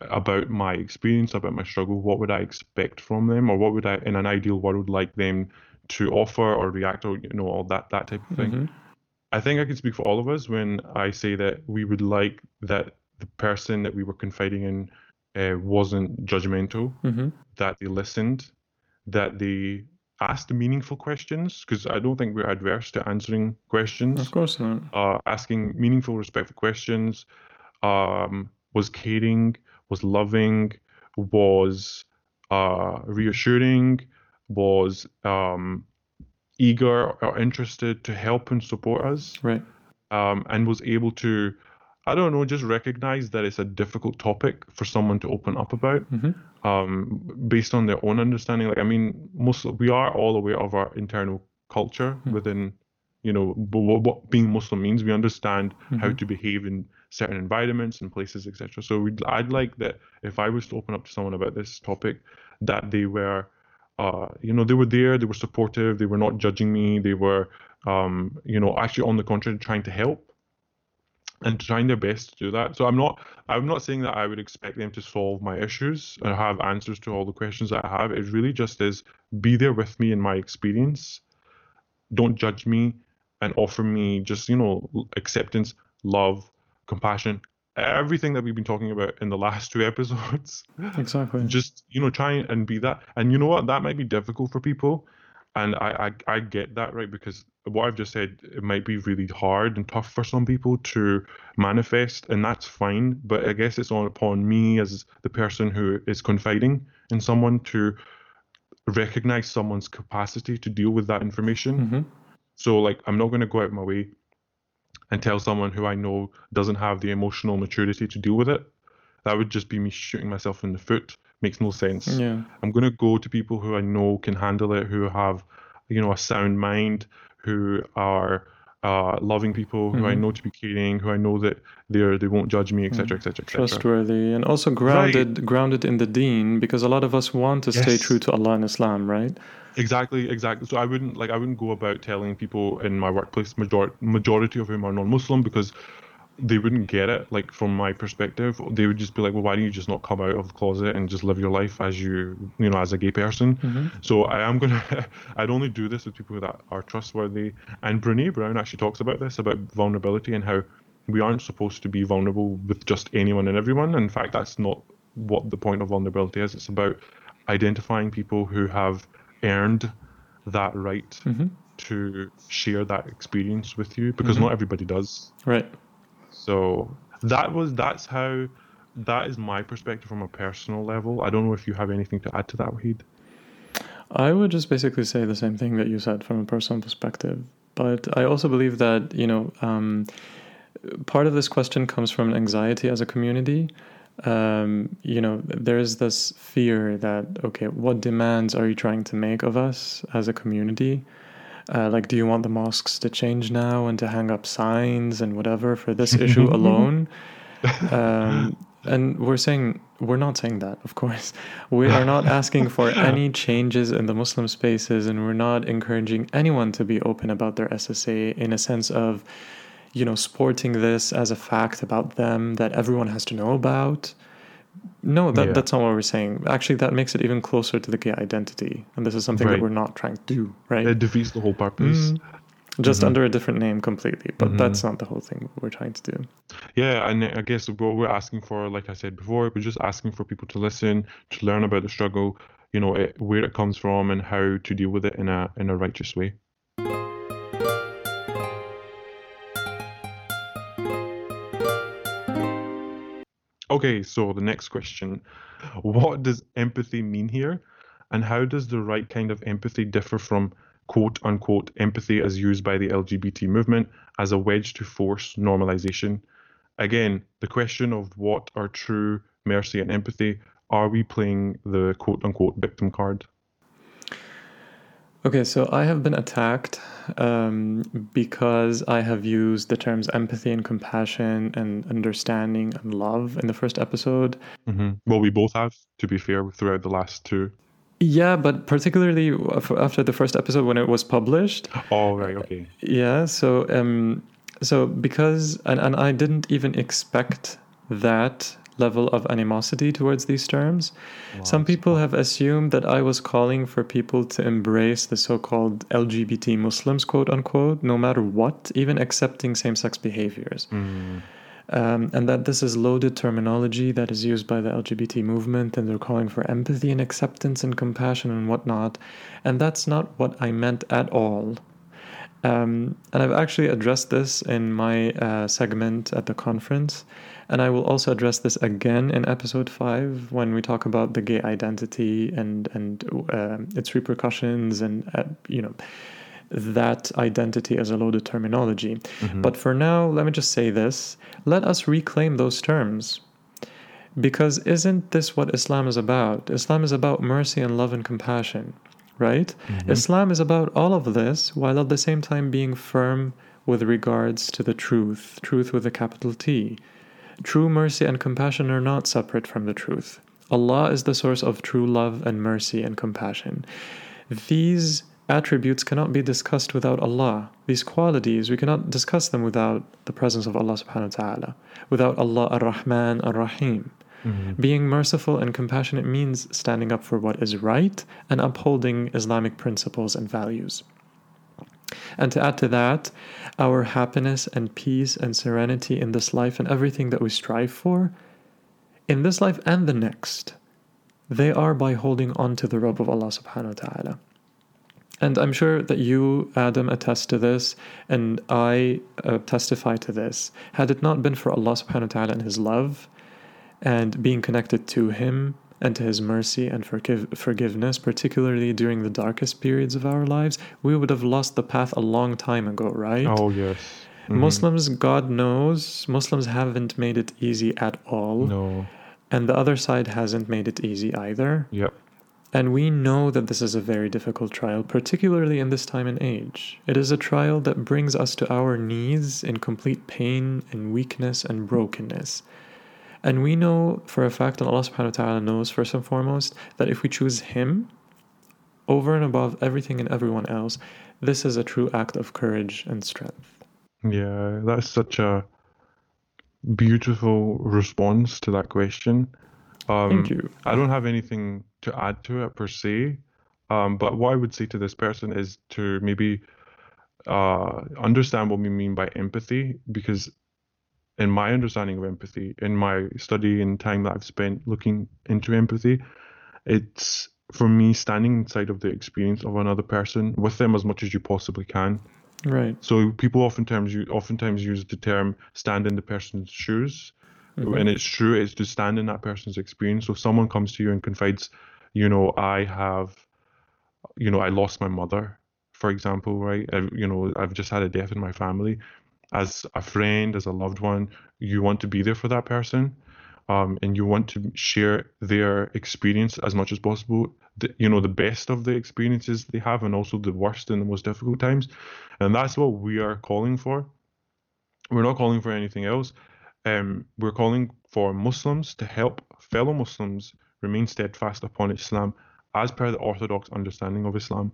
about my experience, about my struggle? What would I expect from them, or what would I, in an ideal world, like them to offer or react, or you know, all that that type of thing? Mhm. I think I can speak for all of us when I say that we would like that the person that we were confiding in uh, wasn't judgmental, Mhm. that they listened, that they asked meaningful questions, because I don't think we're adverse to answering questions, Of course not. uh, asking meaningful, respectful questions, um, was caring, was loving, was uh, reassuring, was um, eager or interested to help and support us Right. um, and was able to, I don't know, just recognize that it's a difficult topic for someone to open up about, Mhm. um, based on their own understanding. Like, I mean, most we are all aware of our internal culture within, you know, b- what, what being Muslim means. We understand how to behave in certain environments and places, etc. So, we'd, I'd like that if I was to open up to someone about this topic, that they were uh, you know, they were there, they were supportive, they were not judging me, they were, um, you know, actually on the contrary, trying to help and trying their best to do that. So I'm not, I'm not saying that I would expect them to solve my issues and have answers to all the questions that I have. It really just is be there with me in my experience. Don't judge me and offer me just, you know, acceptance, love, compassion, everything that we've been talking about in the last two episodes Exactly. just you know try and be that and you know what that might be difficult for people and I, I i get that right because what i've just said it might be really hard and tough for some people to manifest and that's fine but i guess it's on upon me as the person who is confiding in someone to recognize someone's capacity to deal with that information Mhm. so like i'm not going to go out my way and tell someone who i know doesn't have the emotional maturity to deal with it that would just be me shooting myself in the foot makes no sense Yeah. i'm going to go to people who i know can handle it who have you know a sound mind who are uh, loving people who I know to be caring, who I know that they're they won't judge me, etc., etc., etc. Trustworthy and also grounded grounded in the deen because a lot of us want to stay true to Allah and Islam, right? Exactly, exactly. So I wouldn't like I wouldn't go about telling people in my workplace major- majority of whom are non-Muslim because they wouldn't get it. Like from my perspective, they would just be like, "Well, why don't you just not come out of the closet and just live your life as you, you know, as a gay person?" Mm-hmm. So I am gonna, I'd only do this with people that are trustworthy. And Brene Brown actually talks about this about vulnerability and how we aren't supposed to be vulnerable with just anyone and everyone. In fact, that's not what the point of vulnerability is. It's about identifying people who have earned that right mm-hmm. to share that experience with you because mm-hmm. not everybody does. Right. So that was that's how that is my perspective from a personal level. I don't know if you have anything to add to that, Wahid. I would just basically say the same thing that you said from a personal perspective. But I also believe that, you know, um, part of this question comes from anxiety as a community. Um, you know, there is this fear that, okay, what demands are you trying to make of us as a community? Uh, like, do you want the mosques to change now and to hang up signs and whatever for this issue alone? Um, and we're saying we're not saying that, of course. We are not asking for any changes in the Muslim spaces, and we're not encouraging anyone to be open about their SSA in a sense of, you know, sporting this as a fact about them that everyone has to know about. No, that, Yeah. that's not what we're saying. Actually, that makes it even closer to the gay identity, and this is something Right. that we're not trying to do, right? It defeats the whole purpose. Mm. Just Mhm. under a different name completely, but Mhm. that's not the whole thing we're trying to do. Yeah, and I guess what we're asking for, like I said before, we're just asking for people to listen, to learn about the struggle, you know, it, where it comes from, and how to deal with it in a in a righteous way. Okay, so the next question. What does empathy mean here? And how does the right kind of empathy differ from quote unquote empathy as used by the LGBT movement as a wedge to force normalization? Again, the question of what are true mercy and empathy, are we playing the quote unquote victim card? Okay, so I have been attacked um, because I have used the terms empathy and compassion and understanding and love in the first episode. hmm Well, we both have, to be fair, throughout the last two. Yeah, but particularly after the first episode when it was published. Oh, right, okay. Yeah, so um, so because and, and I didn't even expect that level of animosity towards these terms. Some people have assumed that I was calling for people to embrace the so-called LGBT Muslims, quote unquote, no matter what, even accepting same-sex behaviors. Mm, Um, and that this is loaded terminology that is used by the LGBT movement, and they're calling for empathy and acceptance and compassion and whatnot. And that's not what I meant at all. Um, and I've actually addressed this in my uh, segment at the conference. And I will also address this again in episode five when we talk about the gay identity and and um its repercussions and uh, you know that identity as a loaded terminology. mhm. But for now, let me just say this: let us reclaim those terms. Because isn't this what Islam is about? Islam is about mercy and love and compassion, right? Mhm. Islam is about all of this while at the same time being firm with regards to the truth, truth with a capital T. True mercy and compassion are not separate from the truth. Allah is the source of true love and mercy and compassion. These attributes cannot be discussed without Allah. These qualities, we cannot discuss them without the presence of Allah subhanahu wa ta'ala, without Allah ar Rahman ar Rahim. Mhm. Being merciful and compassionate means standing up for what is right and upholding Islamic principles and values. And to add to that, our happiness and peace and serenity in this life and everything that we strive for, in this life and the next, they are by holding on to the robe of Allah subhanahu wa ta'ala. And I'm sure that you, Aadam, attest to this, and I uh, testify to this. Had it not been for Allah subhanahu wa ta'ala and His love, and being connected to Him and to His mercy and forgive, forgiveness, particularly during the darkest periods of our lives, we would have lost the path a long time ago, right? Oh, yes. Mhm. Muslims, God knows, Muslims haven't made it easy at all, No. and the other side hasn't made it easy either. Yep. And we know that this is a very difficult trial, particularly in this time and age. It is a trial that brings us to our knees in complete pain and weakness and brokenness. And we know for a fact, and Allah subhanahu wa ta'ala knows first and foremost, that if we choose Him over and above everything and everyone else, this is a true act of courage and strength. Yeah, that's such a beautiful response to that question. Um, Thank you. I don't have anything to add to it per se, um, but what I would say to this person is to maybe uh, understand what we mean by empathy, because in my understanding of empathy, in my study and time that I've spent looking into empathy, it's for me standing inside of the experience of another person with them as much as you possibly can. Right. So people oftentimes you oftentimes use the term stand in the person's shoes, Mhm. and it's true. It's to stand in that person's experience. So if someone comes to you and confides, you know, I have, you know, I lost my mother, for example, right? I, you know, I've just had a death in my family. As a friend, as a loved one, you want to be there for that person, um, and you want to share their experience as much as possible. The, you know, the best of the experiences they have, and also the worst and the most difficult times, and that's what we are calling for. We're not calling for anything else. Um, we're calling for Muslims to help fellow Muslims remain steadfast upon Islam as per the orthodox understanding of Islam,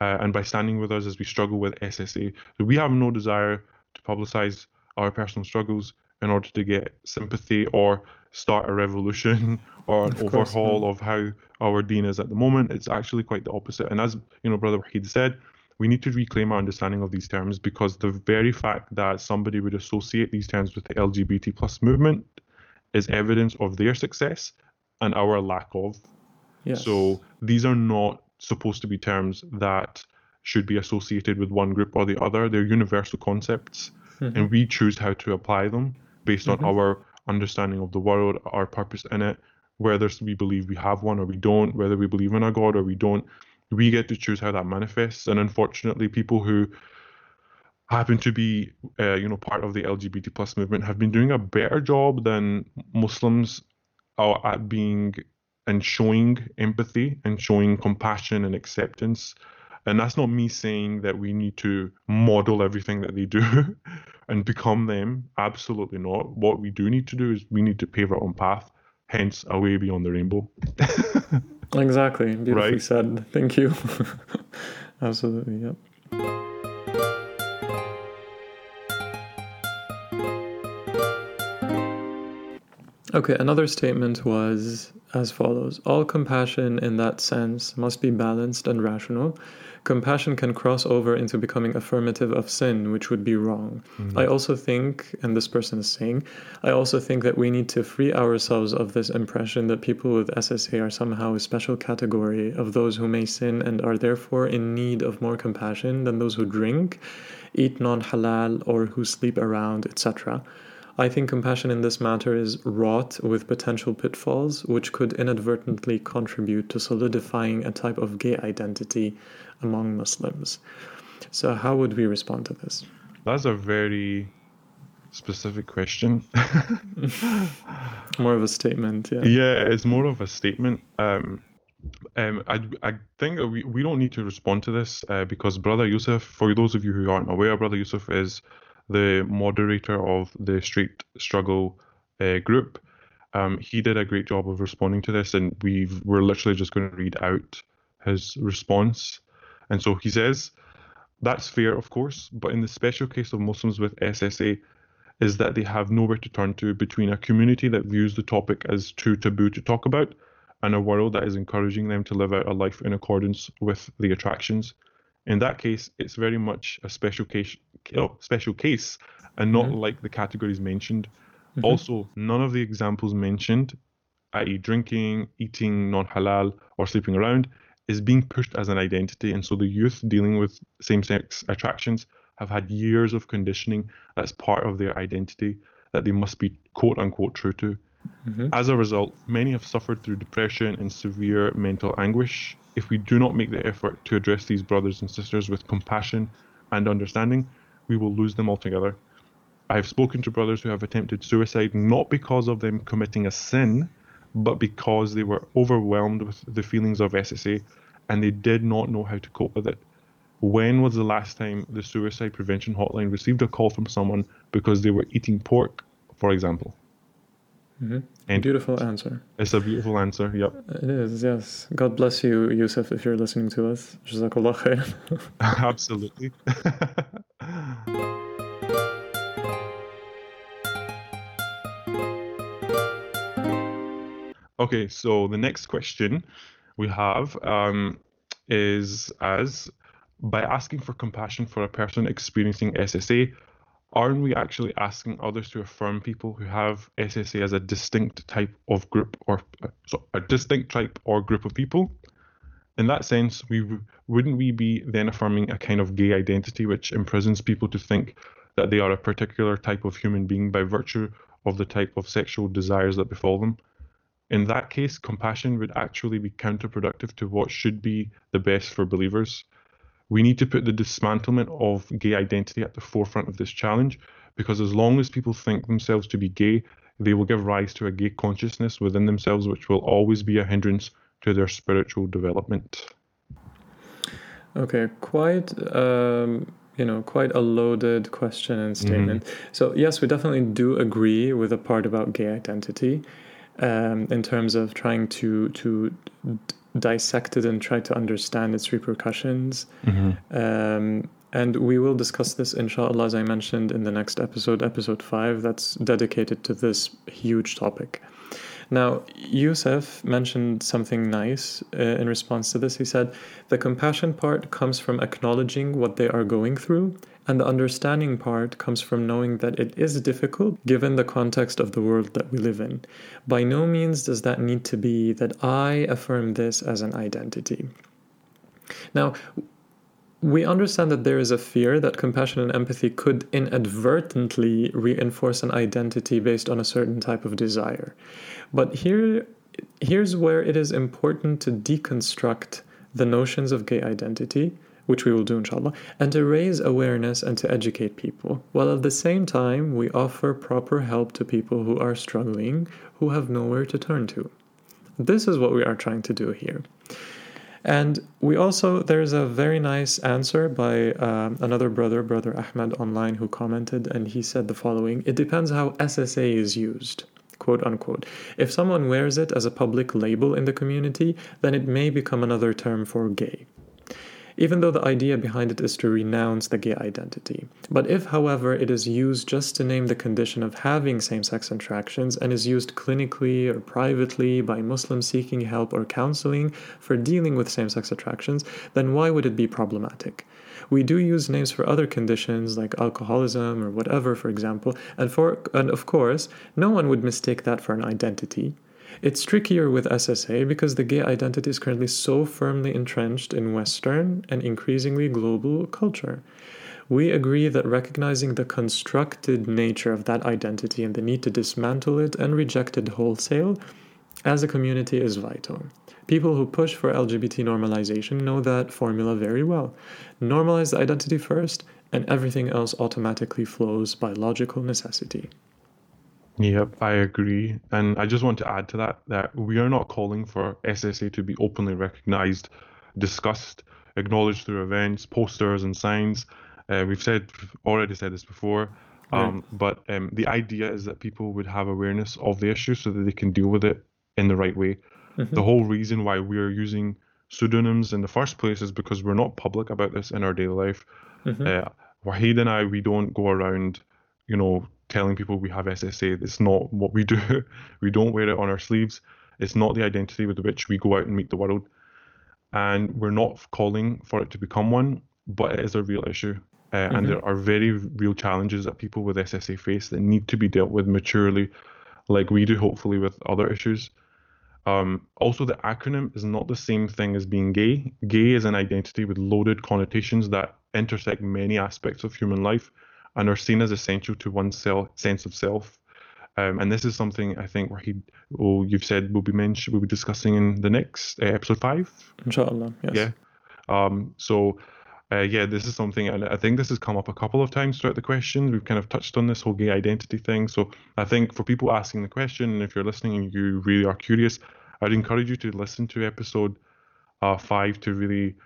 uh, and by standing with us as we struggle with SSA. So we have no desire to publicize our personal struggles in order to get sympathy or start a revolution or an Of course, overhaul of how our deen is at the moment. It's actually quite the opposite. And as you know, Brother Wahid said, we need to reclaim our understanding of these terms because the very fact that somebody would associate these terms with the LGBT plus movement is evidence of their success and our lack of. Yes. So these are not supposed to be terms that should be associated with one group or the other. They're universal concepts, and we choose how to apply them based on our understanding of the world, our purpose in it, whether we believe we have one or we don't, whether we believe in a God or we don't. We get to choose how that manifests. And unfortunately, people who happen to be, uh, you know, part of the LGBT plus movement have been doing a better job than Muslims are at being and showing empathy and showing compassion and acceptance. And that's not me saying that we need to model everything that they do and become them. Absolutely not. What we do need to do is we need to pave our own path, hence away beyond the rainbow. Exactly. Beautifully Right? said. Thank you. Absolutely. Yep. Okay, another statement was as follows All compassion in that sense must be balanced and rational. Compassion can cross over into becoming affirmative of sin, which would be wrong. Mm. I also think, and this person is saying, I also think that we need to free ourselves of this impression that people with SSA are somehow a special category of those who may sin and are therefore in need of more compassion than those who drink, eat non halal, or who sleep around, etc. I think compassion in this matter is wrought with potential pitfalls, which could inadvertently contribute to solidifying a type of gay identity among Muslims. So, how would we respond to this? That's a very specific question. More of a statement, yeah. yeah, it's more of a statement. Um, um, I, I think we, we don't need to respond to this uh, because Brother Yusuf, for those of you who aren't aware, Brother Yusuf is the moderator of the Straight Struggle uh, group. Um, he did a great job of responding to this, and we've, we're literally just going to read out his response. And so he says, That's fair, of course, but in the special case of Muslims with SSA, is that they have nowhere to turn to between a community that views the topic as too taboo to talk about and a world that is encouraging them to live out a life in accordance with the attractions. In that case, it's very much a special case, oh, special case, and not mm-hmm. like the categories mentioned. Mm-hmm. Also, none of the examples mentioned, i.e., drinking, eating non-halal, or sleeping around, is being pushed as an identity, and so the youth dealing with same-sex attractions have had years of conditioning that's part of their identity that they must be quote unquote true to. Mm-hmm. As a result, many have suffered through depression and severe mental anguish. If we do not make the effort to address these brothers and sisters with compassion and understanding, we will lose them altogether. I have spoken to brothers who have attempted suicide not because of them committing a sin, but because they were overwhelmed with the feelings of SSA and they did not know how to cope with it. When was the last time the suicide prevention hotline received a call from someone because they were eating pork, for example? And Beautiful answer. it's a beautiful answer. Yep. It is, yes. God bless you, Yusuf, if you're listening to us. Jazakallah khair. Absolutely. okay, so the next question we have um, is as by asking for compassion for a person experiencing SSA, aren't we actually asking others to affirm people who have SSA as a distinct type of group or uh, so a distinct type or group of people? in that sense, we wouldn't we be then affirming a kind of gay identity which imprisons people to think that they are a particular type of human being by virtue of the type of sexual desires that befall them? In that case, compassion would actually be counterproductive to what should be the best for believers. We need to put the dismantlement of gay identity at the forefront of this challenge because as long as people think themselves to be gay, they will give rise to a gay consciousness within themselves, which will always be a hindrance to their spiritual development. Okay, quite um, you know, quite a loaded question and statement. So yes, we definitely do agree with the part about gay identity, um, in terms of trying to to d- dissect it and try to understand its repercussions. Um, And we will discuss this, inshallah, as I mentioned in the next episode, episode 5, that's dedicated to this huge topic. Now, Yusuf mentioned something nice uh, in response to this. He said, The compassion part comes from acknowledging what they are going through, and the understanding part comes from knowing that it is difficult given the context of the world that we live in. By no means does that need to be that I affirm this as an identity. Now, we understand that there is a fear that compassion and empathy could inadvertently reinforce an identity based on a certain type of desire. But here, here's where it is important to deconstruct the notions of gay identity, which we will do inshallah, and to raise awareness and to educate people, while at the same time we offer proper help to people who are struggling, who have nowhere to turn to. This is what we are trying to do here. And we also, there's a very nice answer by um, another brother, Brother Ahmed, online, who commented, and he said the following It depends how SSA is used quote unquote. If someone wears it as a public label in the community, then it may become another term for gay even though the idea behind it is to renounce the gay identity. But if, however, it is used just to name the condition of having same sex attractions and is used clinically or privately by Muslims seeking help or counseling for dealing with same sex attractions, then why would it be problematic? We do use names for other conditions like alcoholism or whatever, for example, and for and of course, no one would mistake that for an identity. It's trickier with SSA because the gay identity is currently so firmly entrenched in Western and increasingly global culture. We agree that recognizing the constructed nature of that identity and the need to dismantle it and reject it wholesale as a community is vital. People who push for LGBT normalization know that formula very well. Normalize the identity first, and everything else automatically flows by logical necessity. Yep, I agree. And I just want to add to that that we are not calling for SSA to be openly recognized, discussed, acknowledged through events, posters, and signs. Uh, we've said already said this before, um, right. but um, the idea is that people would have awareness of the issue so that they can deal with it in the right way. Mm-hmm. The whole reason why we are using pseudonyms in the first place is because we're not public about this in our daily life. Mm-hmm. Uh, Wahid and I, we don't go around, you know, telling people we have SSA. It's not what we do. we don't wear it on our sleeves. It's not the identity with which we go out and meet the world. And we're not calling for it to become one, but it is a real issue. Uh, mm-hmm. And there are very real challenges that people with SSA face that need to be dealt with maturely, like we do, hopefully, with other issues. Um, also, the acronym is not the same thing as being gay. Gay is an identity with loaded connotations that intersect many aspects of human life and are seen as essential to one's self, sense of self. Um, and this is something I think where he, oh, you've said will be mentioned, we'll be discussing in the next uh, episode five. Inshallah, yes. Yeah. Um, so, uh, yeah, this is something, and I think this has come up a couple of times throughout the questions. We've kind of touched on this whole gay identity thing. So, I think for people asking the question, and if you're listening and you really are curious, I'd encourage you to listen to episode uh, five to really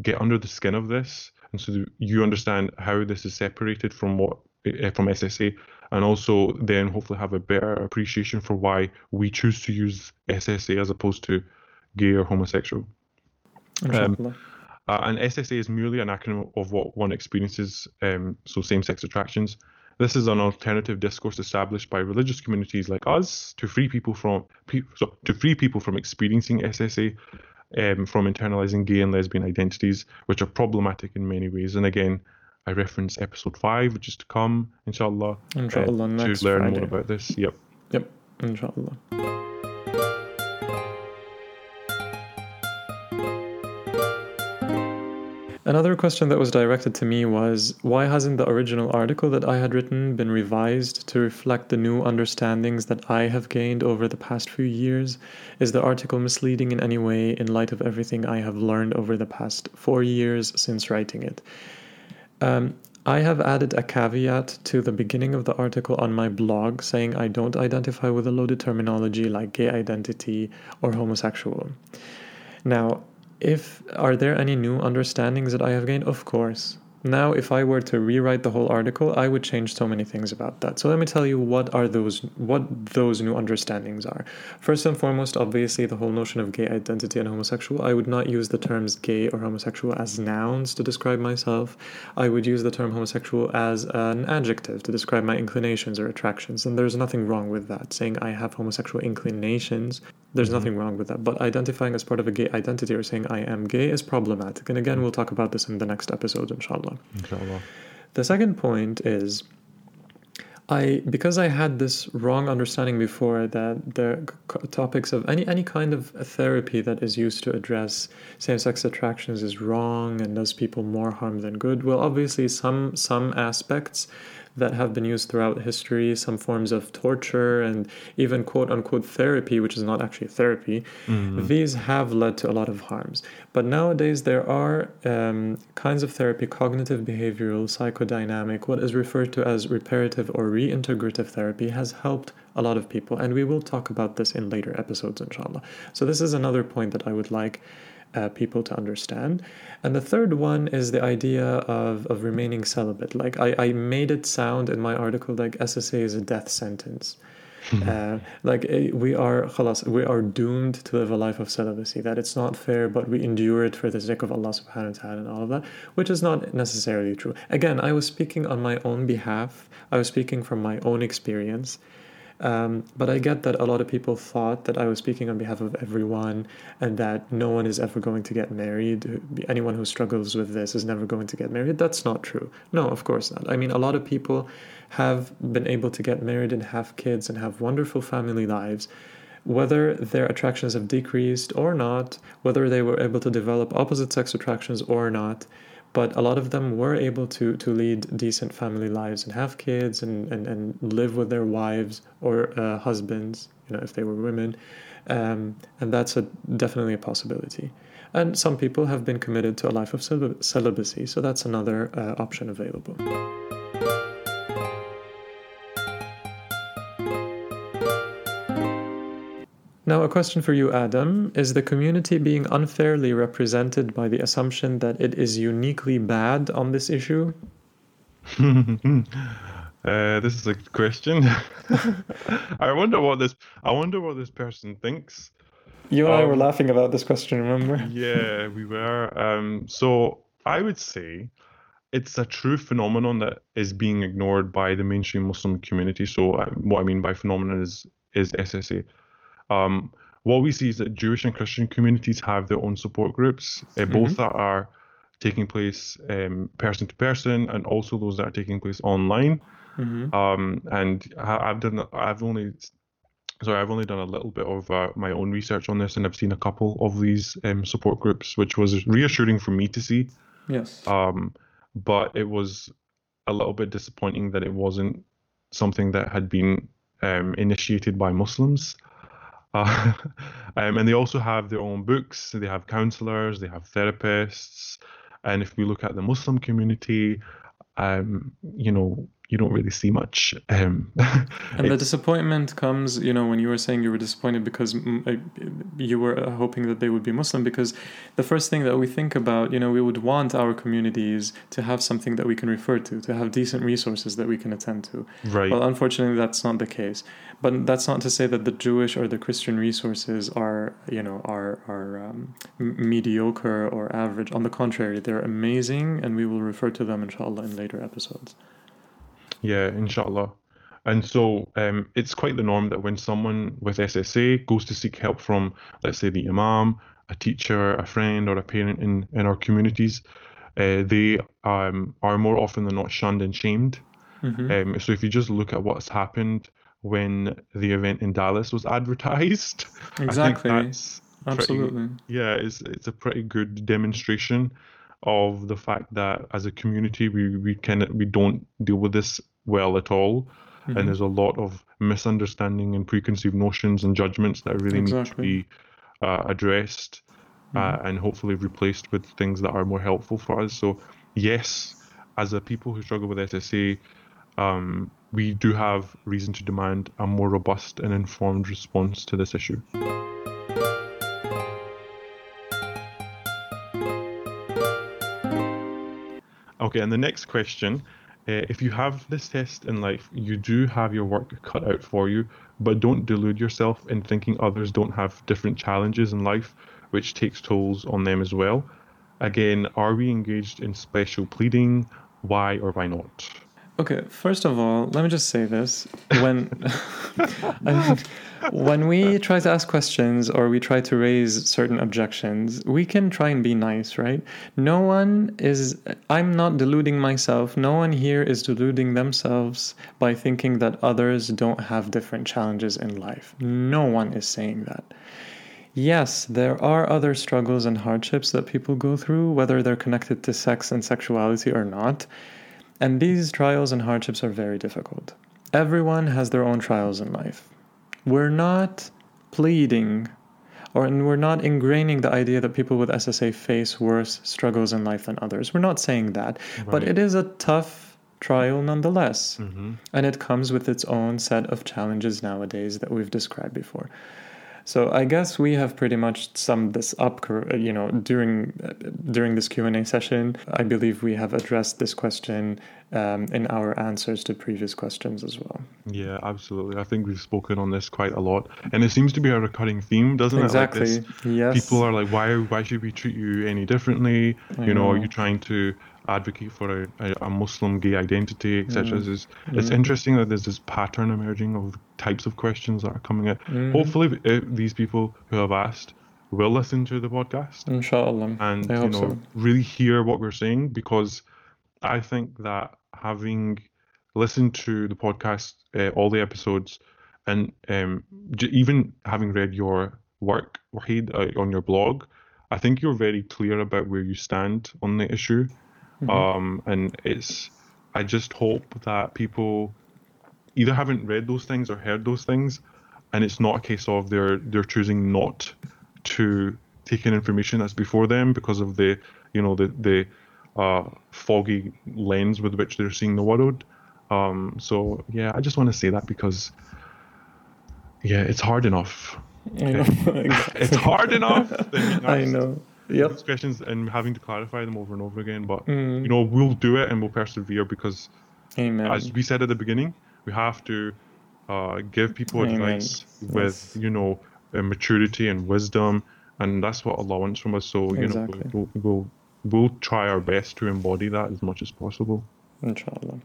get under the skin of this and so you understand how this is separated from what uh, from SSA, and also then hopefully have a better appreciation for why we choose to use SSA as opposed to gay or homosexual. Um, uh, and SSA is merely an acronym of what one experiences, um, so same-sex attractions. This is an alternative discourse established by religious communities like us to free people from so, to free people from experiencing SSA um, from internalizing gay and lesbian identities, which are problematic in many ways. And again, I reference episode five, which is to come, inshallah, inshallah uh, to learn Friday. more about this. Yep. Yep, inshallah. Another question that was directed to me was why hasn't the original article that I had written been revised to reflect the new understandings that I have gained over the past few years? Is the article misleading in any way in light of everything I have learned over the past four years since writing it? Um, I have added a caveat to the beginning of the article on my blog saying I don't identify with a loaded terminology like gay identity or homosexual. Now, if are there any new understandings that I have gained? Of course. Now, if I were to rewrite the whole article, I would change so many things about that. So let me tell you what are those what those new understandings are. First and foremost, obviously, the whole notion of gay identity and homosexual. I would not use the terms gay or homosexual as nouns to describe myself. I would use the term homosexual as an adjective to describe my inclinations or attractions. And there's nothing wrong with that. Saying I have homosexual inclinations, there's mm-hmm. nothing wrong with that. But identifying as part of a gay identity or saying I am gay is problematic. And again, we'll talk about this in the next episode, inshallah. Inshallah. The second point is I because I had this wrong understanding before that the topics of any any kind of therapy that is used to address same-sex attractions is wrong and does people more harm than good. Well, obviously some some aspects that have been used throughout history, some forms of torture, and even quote unquote therapy, which is not actually therapy, mm-hmm. these have led to a lot of harms. But nowadays, there are um, kinds of therapy, cognitive behavioral, psychodynamic, what is referred to as reparative or reintegrative therapy, has helped a lot of people. And we will talk about this in later episodes, inshallah. So, this is another point that I would like uh, people to understand. And the third one is the idea of, of remaining celibate. Like I, I made it sound in my article like SSA is a death sentence. Uh, like eh, we are khalas, we are doomed to live a life of celibacy that it's not fair but we endure it for the sake of Allah subhanahu wa ta'ala and all of that which is not necessarily true again I was speaking on my own behalf I was speaking from my own experience um, but I get that a lot of people thought that I was speaking on behalf of everyone and that no one is ever going to get married. Anyone who struggles with this is never going to get married. That's not true. No, of course not. I mean, a lot of people have been able to get married and have kids and have wonderful family lives. Whether their attractions have decreased or not, whether they were able to develop opposite sex attractions or not, but a lot of them were able to to lead decent family lives and have kids and and, and live with their wives or uh, husbands you know if they were women. Um, and that's a definitely a possibility. And some people have been committed to a life of celibacy so that's another uh, option available Now, a question for you, Aadam. Is the community being unfairly represented by the assumption that it is uniquely bad on this issue? uh, this is a question. I wonder what this. I wonder what this person thinks. You and um, I were um, laughing about this question. Remember? yeah, we were. Um, so I would say it's a true phenomenon that is being ignored by the mainstream Muslim community. So uh, what I mean by phenomenon is is SSA. Um, what we see is that Jewish and Christian communities have their own support groups, uh, mm-hmm. both that are taking place um, person to person, and also those that are taking place online. Mm-hmm. Um, and I've done, I've only, sorry, I've only done a little bit of uh, my own research on this, and I've seen a couple of these um, support groups, which was reassuring for me to see. Yes. Um, but it was a little bit disappointing that it wasn't something that had been um, initiated by Muslims. Uh, um, and they also have their own books. They have counselors, they have therapists. And if we look at the Muslim community, um, you know, you don't really see much. Um, and the disappointment comes, you know, when you were saying you were disappointed because you were uh, hoping that they would be Muslim, because the first thing that we think about, you know, we would want our communities to have something that we can refer to, to have decent resources that we can attend to. Right. Well, unfortunately, that's not the case. But that's not to say that the Jewish or the Christian resources are, you know, are are um, mediocre or average. On the contrary, they're amazing, and we will refer to them, inshallah, in later episodes. Yeah, inshallah. And so um, it's quite the norm that when someone with SSA goes to seek help from, let's say, the imam, a teacher, a friend, or a parent in, in our communities, uh, they um, are more often than not shunned and shamed. Mm-hmm. Um, so if you just look at what's happened when the event in Dallas was advertised, exactly, absolutely, pretty, yeah, it's it's a pretty good demonstration of the fact that as a community we we can we don't deal with this well at all. Mm-hmm. And there's a lot of misunderstanding and preconceived notions and judgments that really exactly. need to be uh, addressed uh, mm-hmm. uh, and hopefully replaced with things that are more helpful for us. So, yes, as a people who struggle with SSA, um, we do have reason to demand a more robust and informed response to this issue. Okay, and the next question uh, if you have this test in life, you do have your work cut out for you, but don't delude yourself in thinking others don't have different challenges in life, which takes tolls on them as well. Again, are we engaged in special pleading? Why or why not? Okay, first of all, let me just say this. When I mean, when we try to ask questions or we try to raise certain objections, we can try and be nice, right? No one is I'm not deluding myself. No one here is deluding themselves by thinking that others don't have different challenges in life. No one is saying that. Yes, there are other struggles and hardships that people go through, whether they're connected to sex and sexuality or not. And these trials and hardships are very difficult. Everyone has their own trials in life. We're not pleading or and we're not ingraining the idea that people with SSA face worse struggles in life than others. We're not saying that, but it is a tough trial nonetheless. Mm-hmm. And it comes with its own set of challenges nowadays that we've described before. So I guess we have pretty much summed this up, uh, you know, during uh, during this Q and A session. I believe we have addressed this question um, in our answers to previous questions as well. Yeah, absolutely. I think we've spoken on this quite a lot, and it seems to be a recurring theme, doesn't it? Exactly. this- yes. People are like, why? Why should we treat you any differently? I you know, are you trying to advocate for a, a, Muslim gay identity, etc.? Mm. It's, it's interesting that there's this pattern emerging of types of questions that are coming in. Mhm. Hopefully, these people who have asked will listen to the podcast Inshallah. and I you know so. really hear what we're saying because I think that having listened to the podcast, uh, all the episodes, and um, j- even having read your work, Wahid, uh, on your blog, I think you're very clear about where you stand on the issue. Mm-hmm. Um, and it's, I just hope that people either haven't read those things or heard those things, and it's not a case of they're they're choosing not to take in information that's before them because of the you know the the uh, foggy lens with which they're seeing the world. Um, so yeah, I just want to say that because yeah, it's hard enough. Know. It's hard enough. I know. Yep. these questions and having to clarify them over and over again. But Mm. you know, we'll do it and we'll persevere because Amen. as we said at the beginning, we have to uh, give people Amen. advice with you know uh, maturity and wisdom, and that's what Allah wants from us. So you Exactly. know, we'll, we'll we'll try our best to embody that as much as possible. Inshallah.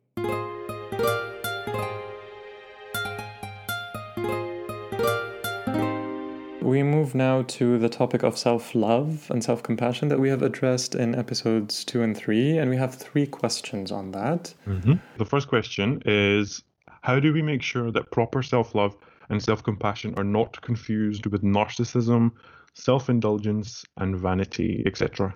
We move now to the topic of self love and self compassion that we have addressed in episodes two and three, and we have three questions on that. Mm-hmm. The first question is How do we make sure that proper self love and self compassion are not confused with narcissism, self indulgence, and vanity, etc.?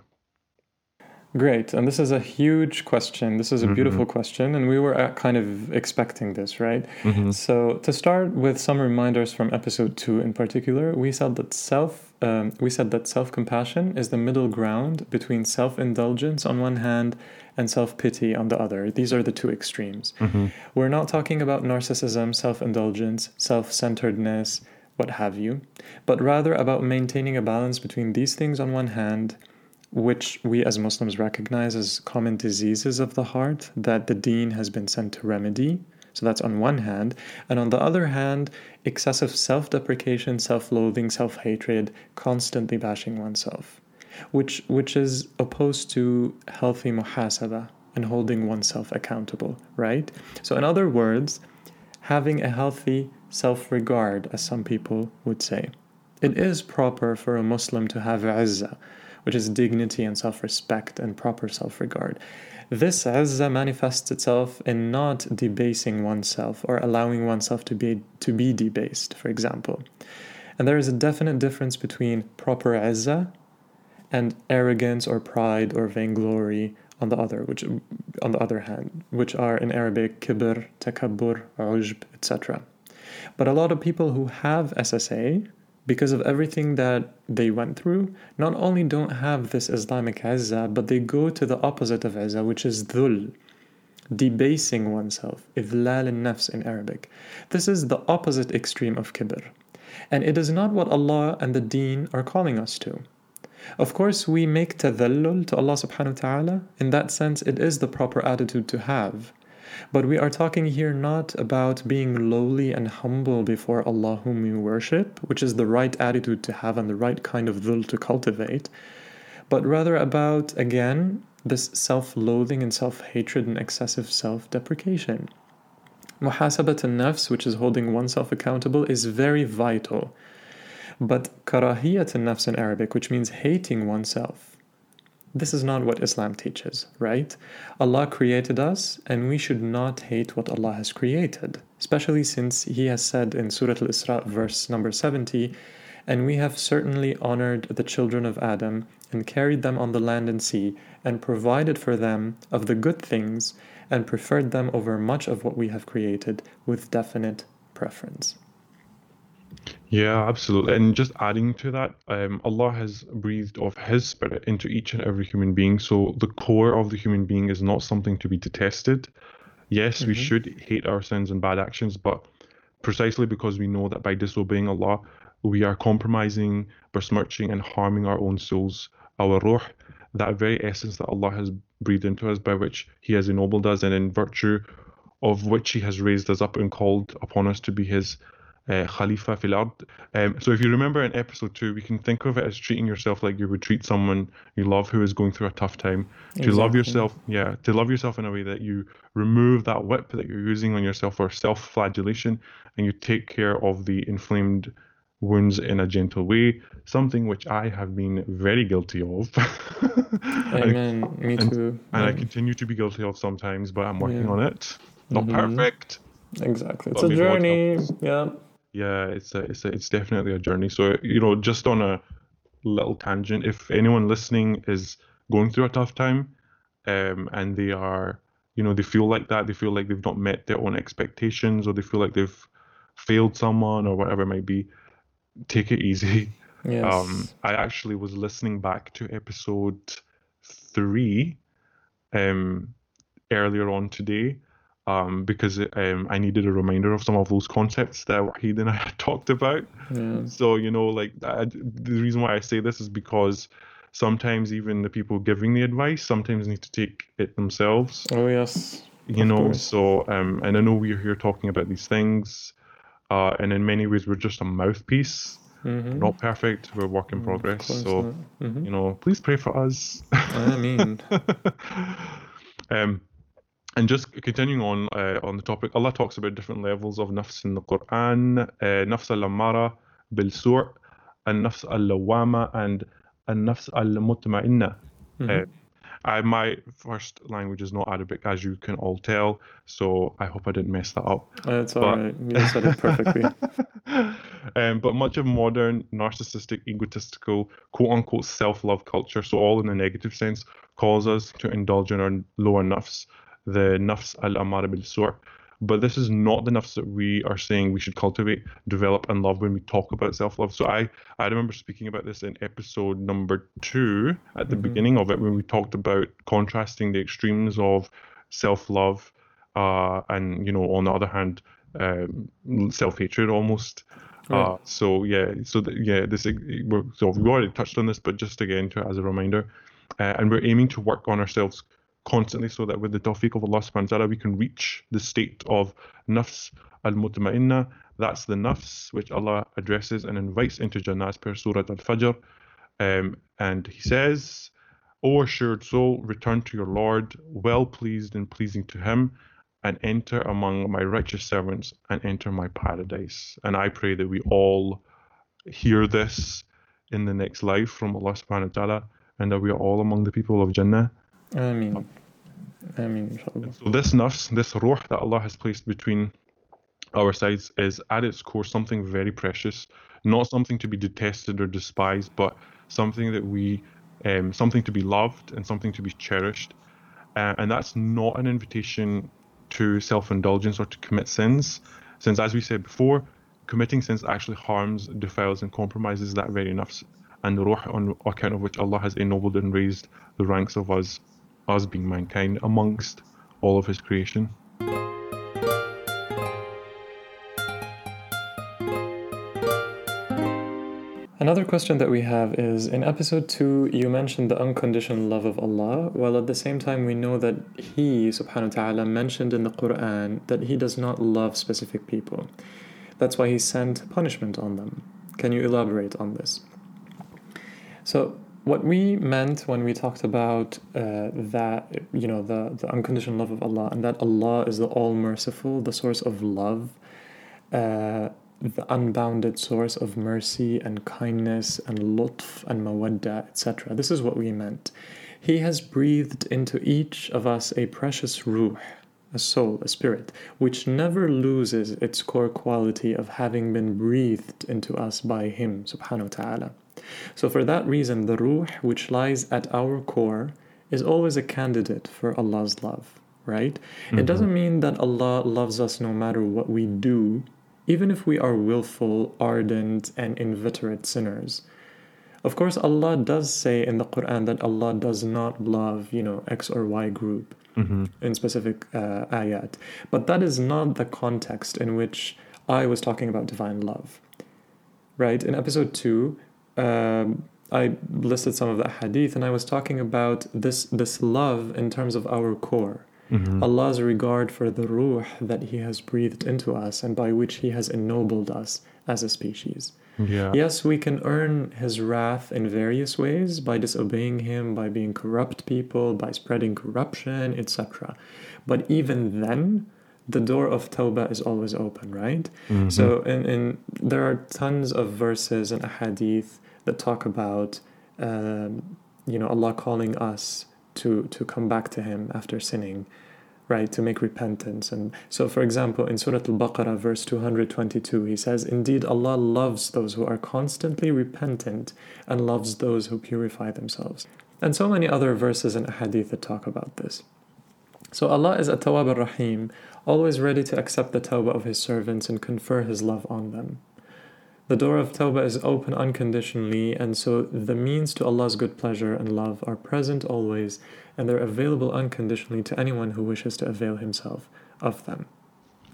Great. And this is a huge question. This is a beautiful question. And we were uh, kind of expecting this, right? So, to start with some reminders from episode two in particular, we said that self. Um, we said that self-compassion is the middle ground between self-indulgence on one hand and self-pity on the other. These are the two extremes. We're not talking about narcissism, self-indulgence, self-centeredness, what have you, but rather about maintaining a balance between these things on one hand which we as Muslims recognize as common diseases of the heart that the deen has been sent to remedy. So that's on one hand. And on the other hand, excessive self deprecation, self loathing, self hatred, constantly bashing oneself, which, which is opposed to healthy muhasaba and holding oneself accountable, right? So, in other words, having a healthy self regard, as some people would say. It is proper for a Muslim to have izzah, which is dignity and self respect and proper self regard. This izzah manifests itself in not debasing oneself or allowing oneself to be, to be debased, for example. And there is a definite difference between proper izzah and arrogance or pride or vainglory on the other, which on the other hand, which are in Arabic kibr, takabbur, ujb, etc. But a lot of people who have SSA, because of everything that they went through, not only don't have this Islamic izzah, but they go to the opposite of izzah, which is dhul, debasing oneself, idlal al-nafs in Arabic. This is the opposite extreme of kibr. And it is not what Allah and the deen are calling us to. Of course, we make tadallul to Allah subhanahu wa ta'ala. In that sense, it is the proper attitude to have. But we are talking here not about being lowly and humble before Allah whom we worship, which is the right attitude to have and the right kind of dhul to cultivate, but rather about, again, this self loathing and self hatred and excessive self deprecation. Muhasabat al nafs, which is holding oneself accountable, is very vital. But karahiyat al nafs in Arabic, which means hating oneself, this is not what Islam teaches, right? Allah created us, and we should not hate what Allah has created, especially since He has said in Surah Al Isra, verse number 70, and we have certainly honored the children of Adam and carried them on the land and sea, and provided for them of the good things, and preferred them over much of what we have created with definite preference. Yeah, absolutely. And just adding to that, um, Allah has breathed of His Spirit into each and every human being. So the core of the human being is not something to be detested. Yes, we Mm-hmm. should hate our sins and bad actions, but precisely because we know that by disobeying Allah, we are compromising, besmirching, and harming our own souls, our ruh, that very essence that Allah has breathed into us, by which He has ennobled us, and in virtue of which He has raised us up and called upon us to be His uh, Khalifa fil ard. Um, so if you remember in episode two, we can think of it as treating yourself like you would treat someone you love who is going through a tough time. To love yourself, yeah, to love yourself in a way that you remove that whip that you're using on yourself for self-flagellation, and you take care of the inflamed wounds in a gentle way. Something which I have been very guilty of. and, Amen. Me and- too. and I continue to be guilty of sometimes, but I'm working Yeah. on it. Not Mhm. perfect. exactly. It's a journey. Yeah. Yeah, it's a, it's a, it's definitely a journey. So you know, just on a little tangent, if anyone listening is going through a tough time, um, and they are, you know, they feel like that, they feel like they've not met their own expectations, or they feel like they've failed someone, or whatever it might be, take it easy. Yes. Um, I actually was listening back to episode three, um, earlier on today, um, because um, I needed a reminder of some of those concepts that Wahid and I had talked about. yeah. So you know, like I, the reason why I say this is because sometimes even the people giving the advice sometimes need to take it themselves. Oh yes. You Of know, course. so um, and I know we're here talking about these things, uh, and in many ways we're just a mouthpiece. Mm-hmm. Not perfect. We're work in progress. So hmm you know, please pray for us. I mean, um, and just continuing on uh, on the topic, Allah talks about different levels of nafs in the Quran. Uh, nafs al-ammara bil sur, and nafs al-lawama, and nafs al-mutma'inna. Mhm. Uh, I, my first language is not Arabic, as you can all tell, so I hope I didn't mess that up. it's all But- right. You said it perfectly. um, but much of modern narcissistic, egotistical, quote unquote self love culture, so all in the negative sense, calls us to indulge in our lower nafs, the nafs al amara bil sur. But this is not the nafs that we are saying we should cultivate, develop, and love when we talk about self love. So I, I remember speaking about this in episode number two at the Mhm. beginning of it when we talked about contrasting the extremes of self love uh, and, you know, on the other hand, um, self hatred almost. Uh, so yeah, so th- yeah, this we're, so we've already touched on this, but just again to as a reminder, uh, and we're aiming to work on ourselves constantly so that with the tawfiq of Allah subhanahu wa ta'ala we can reach the state of nafs al mutma'inna. That's the nafs which Allah addresses and invites into Jannah as per Surah Al Fajr. Um, and He says, O assured soul, return to your Lord, well pleased and pleasing to Him, and enter among my righteous servants and enter my paradise. And I pray that we all hear this in the next life from Allah subhanahu wa ta'ala and that we are all among the people of Jannah. I So this nafs, this ruh that Allah has placed between our sides is at its core something very precious, not something to be detested or despised, but something that we, um, something to be loved and something to be cherished. Uh, and that's not an invitation to self-indulgence or to commit sins, since as we said before, committing sins actually harms, defiles, and compromises that very nafs and the ruh on account of which Allah has ennobled and raised the ranks of us, us being mankind, amongst all of His creation. Another question that we have is in episode 2, you mentioned the unconditional love of Allah, while at the same time we know that He, subhanahu wa ta'ala, mentioned in the Quran that He does not love specific people. That's why He sent punishment on them. Can you elaborate on this? So, what we meant when we talked about uh, that, you know, the, the unconditional love of Allah, and that Allah is the all merciful, the source of love. Uh, the unbounded source of mercy and kindness and lutf and mawadda, etc. This is what we meant. He has breathed into each of us a precious ruh, a soul, a spirit, which never loses its core quality of having been breathed into us by Him, subhanahu wa ta'ala. So, for that reason, the ruh, which lies at our core, is always a candidate for Allah's love, right? Mm-hmm. It doesn't mean that Allah loves us no matter what we do even if we are willful, ardent, and inveterate sinners. Of course, Allah does say in the Quran that Allah does not love, you know, X or Y group mm-hmm. in specific uh, ayat. But that is not the context in which I was talking about divine love. Right? In episode 2, um, I listed some of the hadith and I was talking about this, this love in terms of our core mm-hmm. Allah's regard for the ruh that He has breathed into us and by which He has ennobled us as a species. Yeah. Yes, we can earn His wrath in various ways by disobeying Him, by being corrupt people, by spreading corruption, etc. But even then, the door of tawbah is always open, right? Mm-hmm. So, in, in there are tons of verses and hadith that talk about, um, you know, Allah calling us to to come back to him after sinning right to make repentance. And so for example in surah al-baqarah verse 222 he says indeed allah loves those who are constantly repentant and loves those who purify themselves. And so many other verses and hadith that talk about this. So allah is at-tawwab ar-rahim always ready to accept the tawbah of his servants and confer his love on them the door of Tawbah is open unconditionally, and so the means to Allah's good pleasure and love are present always, and they're available unconditionally to anyone who wishes to avail himself of them.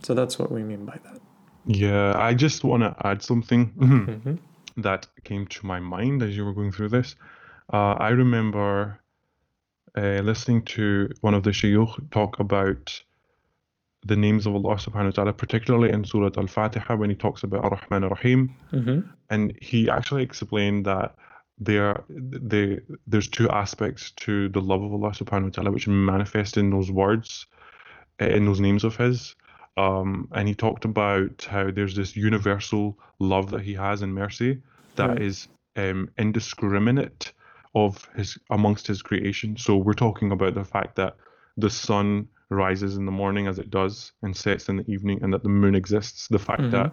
So that's what we mean by that. Yeah, I just want to add something mm-hmm. that came to my mind as you were going through this. Uh, I remember uh, listening to one of the shayukh talk about the names of Allah subhanahu wa ta'ala, particularly in Surah Al Fatiha when he talks about Ar Rahman Ar Rahim. Mm-hmm. And he actually explained that there they, there's two aspects to the love of Allah subhanahu wa ta'ala which manifest in those words, eh, in those names of His. Um, and he talked about how there's this universal love that He has in mercy that right. is um, indiscriminate of His amongst His creation. So we're talking about the fact that the sun rises in the morning as it does and sets in the evening, and that the moon exists. The fact mm-hmm. that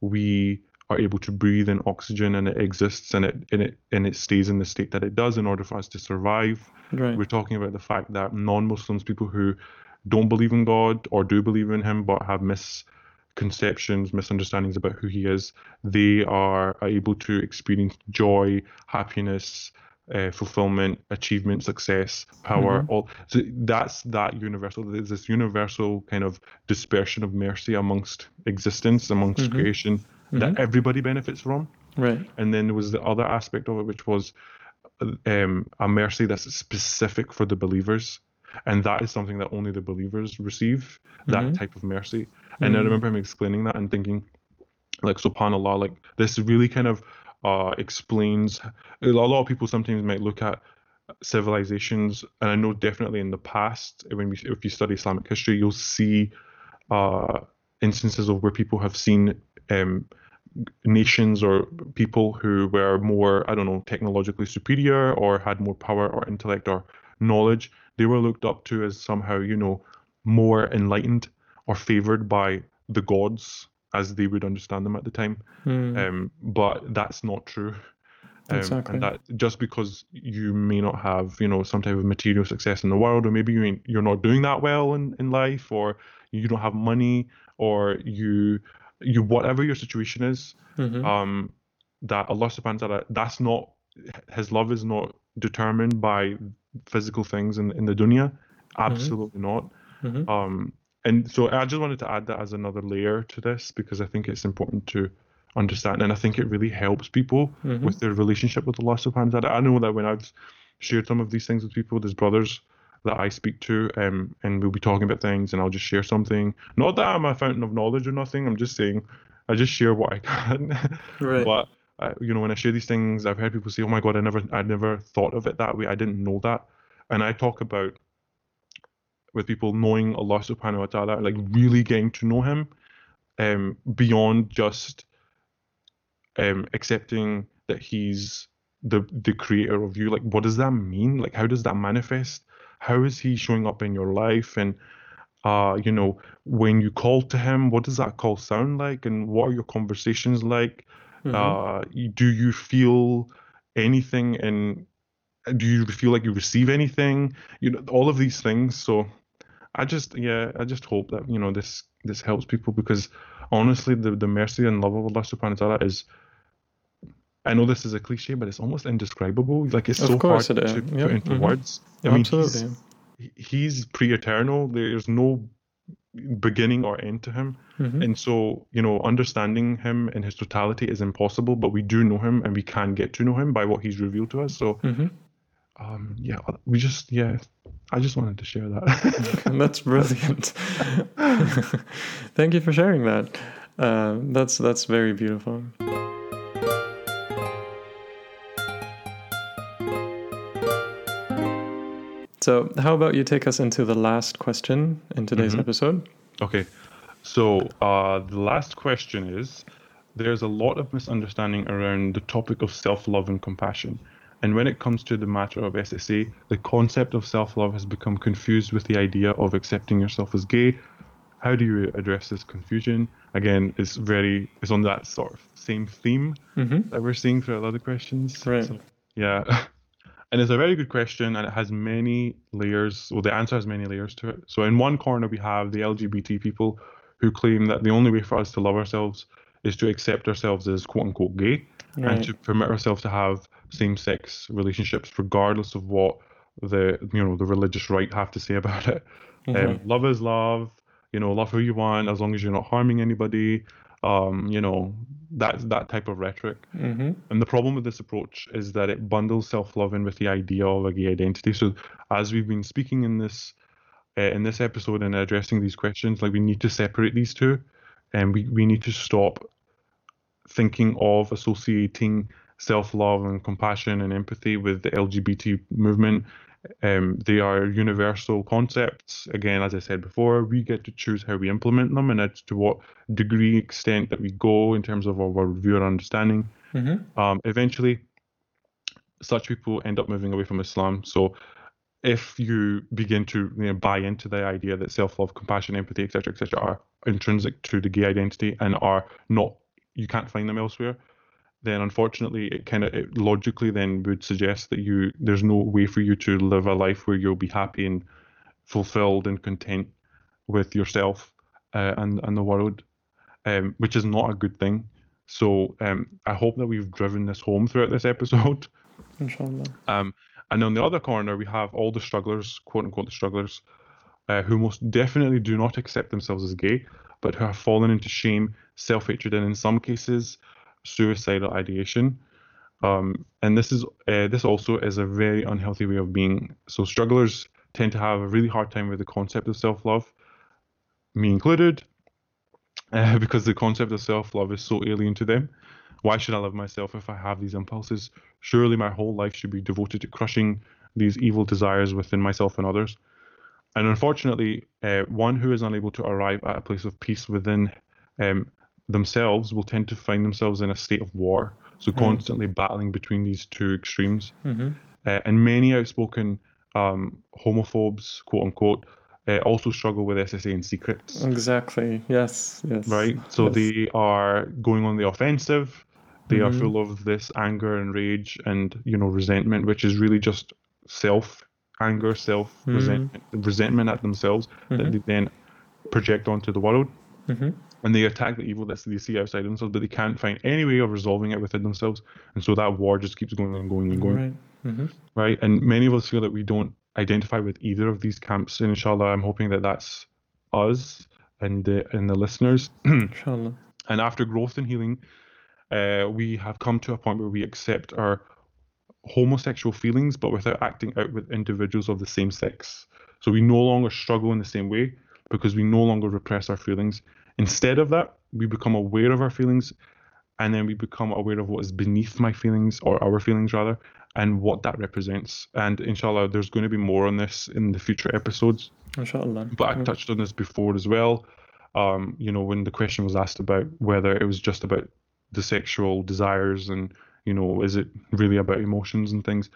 we are able to breathe in oxygen and it exists and it and it and it stays in the state that it does in order for us to survive. Right. We're talking about the fact that non-Muslims, people who don't believe in God or do believe in Him but have misconceptions, misunderstandings about who He is, they are able to experience joy, happiness, uh, fulfillment, achievement, success, power. Mm-hmm. All so that's that universal. There's this universal kind of dispersion of mercy amongst existence, amongst mm-hmm. creation mm-hmm. that everybody benefits from. Right. And then there was the other aspect of it, which was um, a mercy that's specific for the believers. And that is something that only the believers receive, that mm-hmm. type of mercy. And I mm-hmm. remember him explaining that and thinking, like, subhanAllah, like, this really kind of uh, explains a lot of people sometimes might look at civilizations and i know definitely in the past when we, if you study islamic history you'll see uh, instances of where people have seen um, nations or people who were more i don't know technologically superior or had more power or intellect or knowledge. They were looked up to as somehow you know more enlightened or favored by the gods as they would understand them at the time. Mm. Um, but that's not true. Um, exactly. And that just because you may not have, you know, some type of material success in the world, or maybe you you're not doing that well in, in life, or you don't have money, or you you whatever your situation is, mm-hmm. um, that Allah Subhanahu wa Taala, that's not His love is not determined by physical things in in the dunya. Mm-hmm. Absolutely mm-hmm. not. Mm-hmm. Um, and so I just wanted to add that as another layer to this because I think it's important to understand. And I think it really helps people Mhm. with their relationship with Allah subhanahu wa ta'ala. I know that when I've shared some of these things with people, there's brothers that I speak to, um, and we'll be talking about things, and I'll just share something. Not that I'm a fountain of knowledge or nothing. I'm just saying, I just share what I can. Right. But uh, you know, when I share these things, I've heard people say, "Oh my God, I never, I never thought of it that way. I didn't know that." And I talk about with people knowing Allah Subhanahu wa Taala, like really getting to know Him, um, beyond just um accepting that He's the the creator of you. Like, what does that mean? Like, how does that manifest? How is He showing up in your life? And uh, you know, when you call to Him, what does that call sound like? And what are your conversations like? Mhm. Uh, do you feel anything and do you feel like you receive anything? You know, all of these things. So I just, yeah, I just hope that, you know, this this helps people because honestly, the, the mercy and love of Allah subhanahu wa ta'ala is, I know this is a cliche, but it's almost indescribable. Like it's Of so hard it to is. put Yep. into Mhm. words. I mean, he's, Absolutely. he's pre-eternal. There's no beginning or end to him. Mhm. And so, you know, understanding him in his totality is impossible, but we do know him and we can get to know him by what he's revealed to us. So, Mhm. um, yeah, we just, yeah, I just wanted to share that. That's brilliant. Thank you for sharing that. Uh, that's that's very beautiful. So, how about you take us into the last question in today's Mhm. episode? okay. So, uh, the last question is there's a lot of misunderstanding around the topic of self love and compassion. And when it comes to the matter of SSA, the concept of self love has become confused with the idea of accepting yourself as gay. How do you address this confusion? Again, it's very, it's on that sort of same theme Mm-hmm. that we're seeing throughout other questions. Right. So, yeah. And it's a very good question and it has many layers. Well, the answer has many layers to it. So, in one corner, we have the LGBT people who claim that the only way for us to love ourselves is to accept ourselves as quote unquote gay and to permit ourselves to have same sex relationships, regardless of what the you know the religious right have to say about it. Um, Mhm. love is love. You know, love who you want as long as you're not harming anybody. Um, you know, that that type of rhetoric. Mm-hmm. And the problem with this approach is that it bundles self-love in with the idea of a gay identity. So as we've been speaking in this uh, in this episode and addressing these questions, like we need to separate these two, and we we need to stop thinking of associating self-love and compassion and empathy with the LGBT movement. Um, they are universal concepts. Again, as I said before, we get to choose how we implement them and it's to what degree, extent that we go in terms of our view and understanding Mm-hmm. um, eventually such people end up moving away from Islam. So if you begin to you know, buy into the idea that self-love, compassion, empathy, etc., etc., are intrinsic to the gay identity and are not, you can't find them elsewhere, then unfortunately it kind of it logically then would suggest that you there's no way for you to live a life where you'll be happy and fulfilled and content with yourself uh, and and the world, um, which is not a good thing. So um, I hope that we've driven this home throughout this episode. Inshallah. Um, and on the other corner, we have all the strugglers, quote unquote, the strugglers, uh, who most definitely do not accept themselves as gay, but who have fallen into shame, self hatred, and in some cases, suicidal ideation. Um, and this is uh, this also is a very unhealthy way of being. So strugglers tend to have a really hard time with the concept of self love, me included, uh, because the concept of self love is so alien to them. Why should I love myself if I have these impulses? Surely my whole life should be devoted to crushing these evil desires within myself and others. And unfortunately, uh, one who is unable to arrive at a place of peace within um, themselves will tend to find themselves in a state of war. So constantly battling between these two extremes. Mm-hmm. Uh, and many outspoken um, homophobes, quote unquote, uh, also struggle with SSA in secret Exactly. Yes. Yes. right? So Yes. they are going on the offensive. They are Mhm. full of this anger and rage and you know resentment, which is really just self anger, self resentment, resentment at themselves that Mhm. they then project onto the world. Mm-hmm. And they attack the evil that they see outside themselves, but they can't find any way of resolving it within themselves. And so that war just keeps going and going and going Right. Mm-hmm. right? And many of us feel that we don't identify with either of these camps. And inshallah, I'm hoping that that's us and the and the listeners. Inshallah. and after growth and healing, uh, we have come to a point where we accept our homosexual feelings, but without acting out with individuals of the same sex. So we no longer struggle in the same way because we no longer repress our feelings. Instead of that, we become aware of our feelings and then we become aware of what is beneath my feelings or our feelings rather and what that represents. And inshallah, there's going to be more on this in the future episodes. Inshallah. But I touched on this before as well. Um, you know, when the question was asked about whether it was just about the sexual desires and you know, is it really about emotions and things?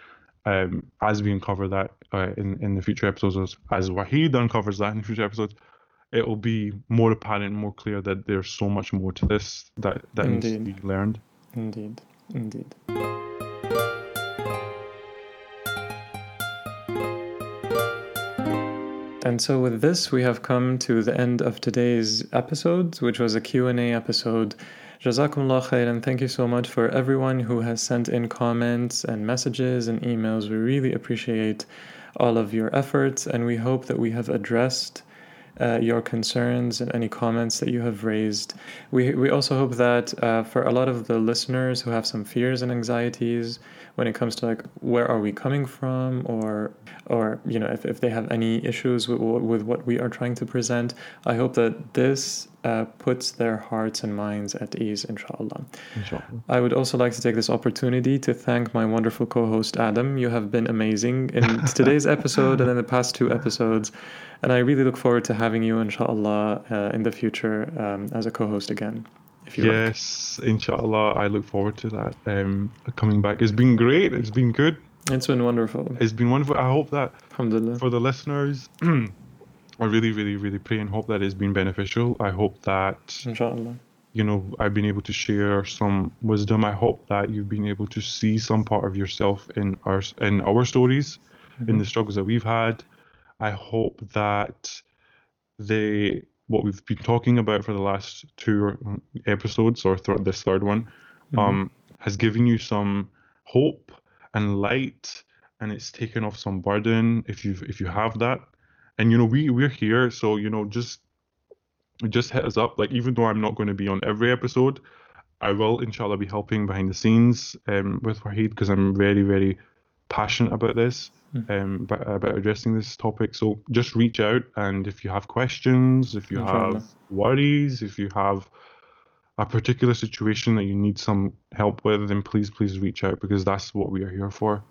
Um, as we uncover that uh, in in the future episodes, as, as Wahid uncovers that in future episodes, it will be more apparent, more clear that there's so much more to this that that needs to be learned. Indeed, indeed. And so with this, we have come to the end of today's episode, which was a Q&A episode Jazakumullah khair and thank you so much for everyone who has sent in comments and messages and emails. We really appreciate all of your efforts and we hope that we have addressed uh, your concerns and any comments that you have raised. We, we also hope that uh, for a lot of the listeners who have some fears and anxieties when it comes to like where are we coming from or or you know if, if they have any issues with, with what we are trying to present, I hope that this uh, puts their hearts and minds at ease, inshallah. inshallah. I would also like to take this opportunity to thank my wonderful co host, Aadam. You have been amazing in today's episode and in the past two episodes. And I really look forward to having you, inshallah, uh, in the future um, as a co host again. yes, like. inshallah. I look forward to that um, coming back. It's been great. It's been good. It's been wonderful. It's been wonderful. I hope that for the listeners, I really, really, really pray and hope that it's been beneficial. I hope that inshallah you know I've been able to share some wisdom. I hope that you've been able to see some part of yourself in our in our stories, mm-hmm. in the struggles that we've had. I hope that they what we've been talking about for the last two episodes or th- this third one mm-hmm. um, has given you some hope and light and it's taken off some burden if you if you have that and you know we we're here so you know just just hit us up like even though i'm not going to be on every episode i will inshallah be helping behind the scenes um, with wahid because i'm very very passionate about this hmm. um, about, about addressing this topic so just reach out and if you have questions if you inshallah. have worries if you have a particular situation that you need some help with then please please reach out because that's what we are here for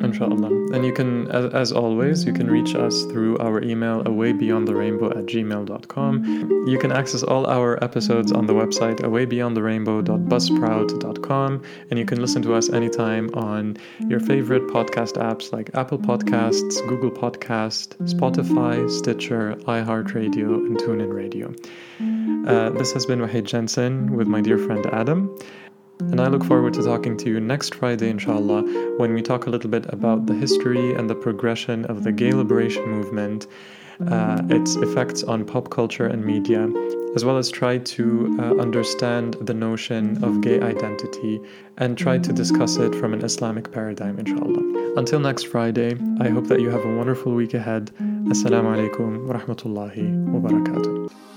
Inshallah. And you can, as, as, always, you can reach us through our email awaybeyondtherainbow at gmail.com. You can access all our episodes on the website awaybeyondtherainbow.buzzsprout.com. And you can listen to us anytime on your favorite podcast apps like Apple Podcasts, Google Podcast, Spotify, Stitcher, iHeartRadio, and TuneIn Radio. Uh, this has been Wahid Jensen with my dear friend Aadam. And I look forward to talking to you next Friday, inshallah, when we talk a little bit about the history and the progression of the gay liberation movement, uh, its effects on pop culture and media, as well as try to uh, understand the notion of gay identity and try to discuss it from an Islamic paradigm, inshallah. Until next Friday, I hope that you have a wonderful week ahead. Assalamu alaikum wa rahmatullahi wa barakatuh.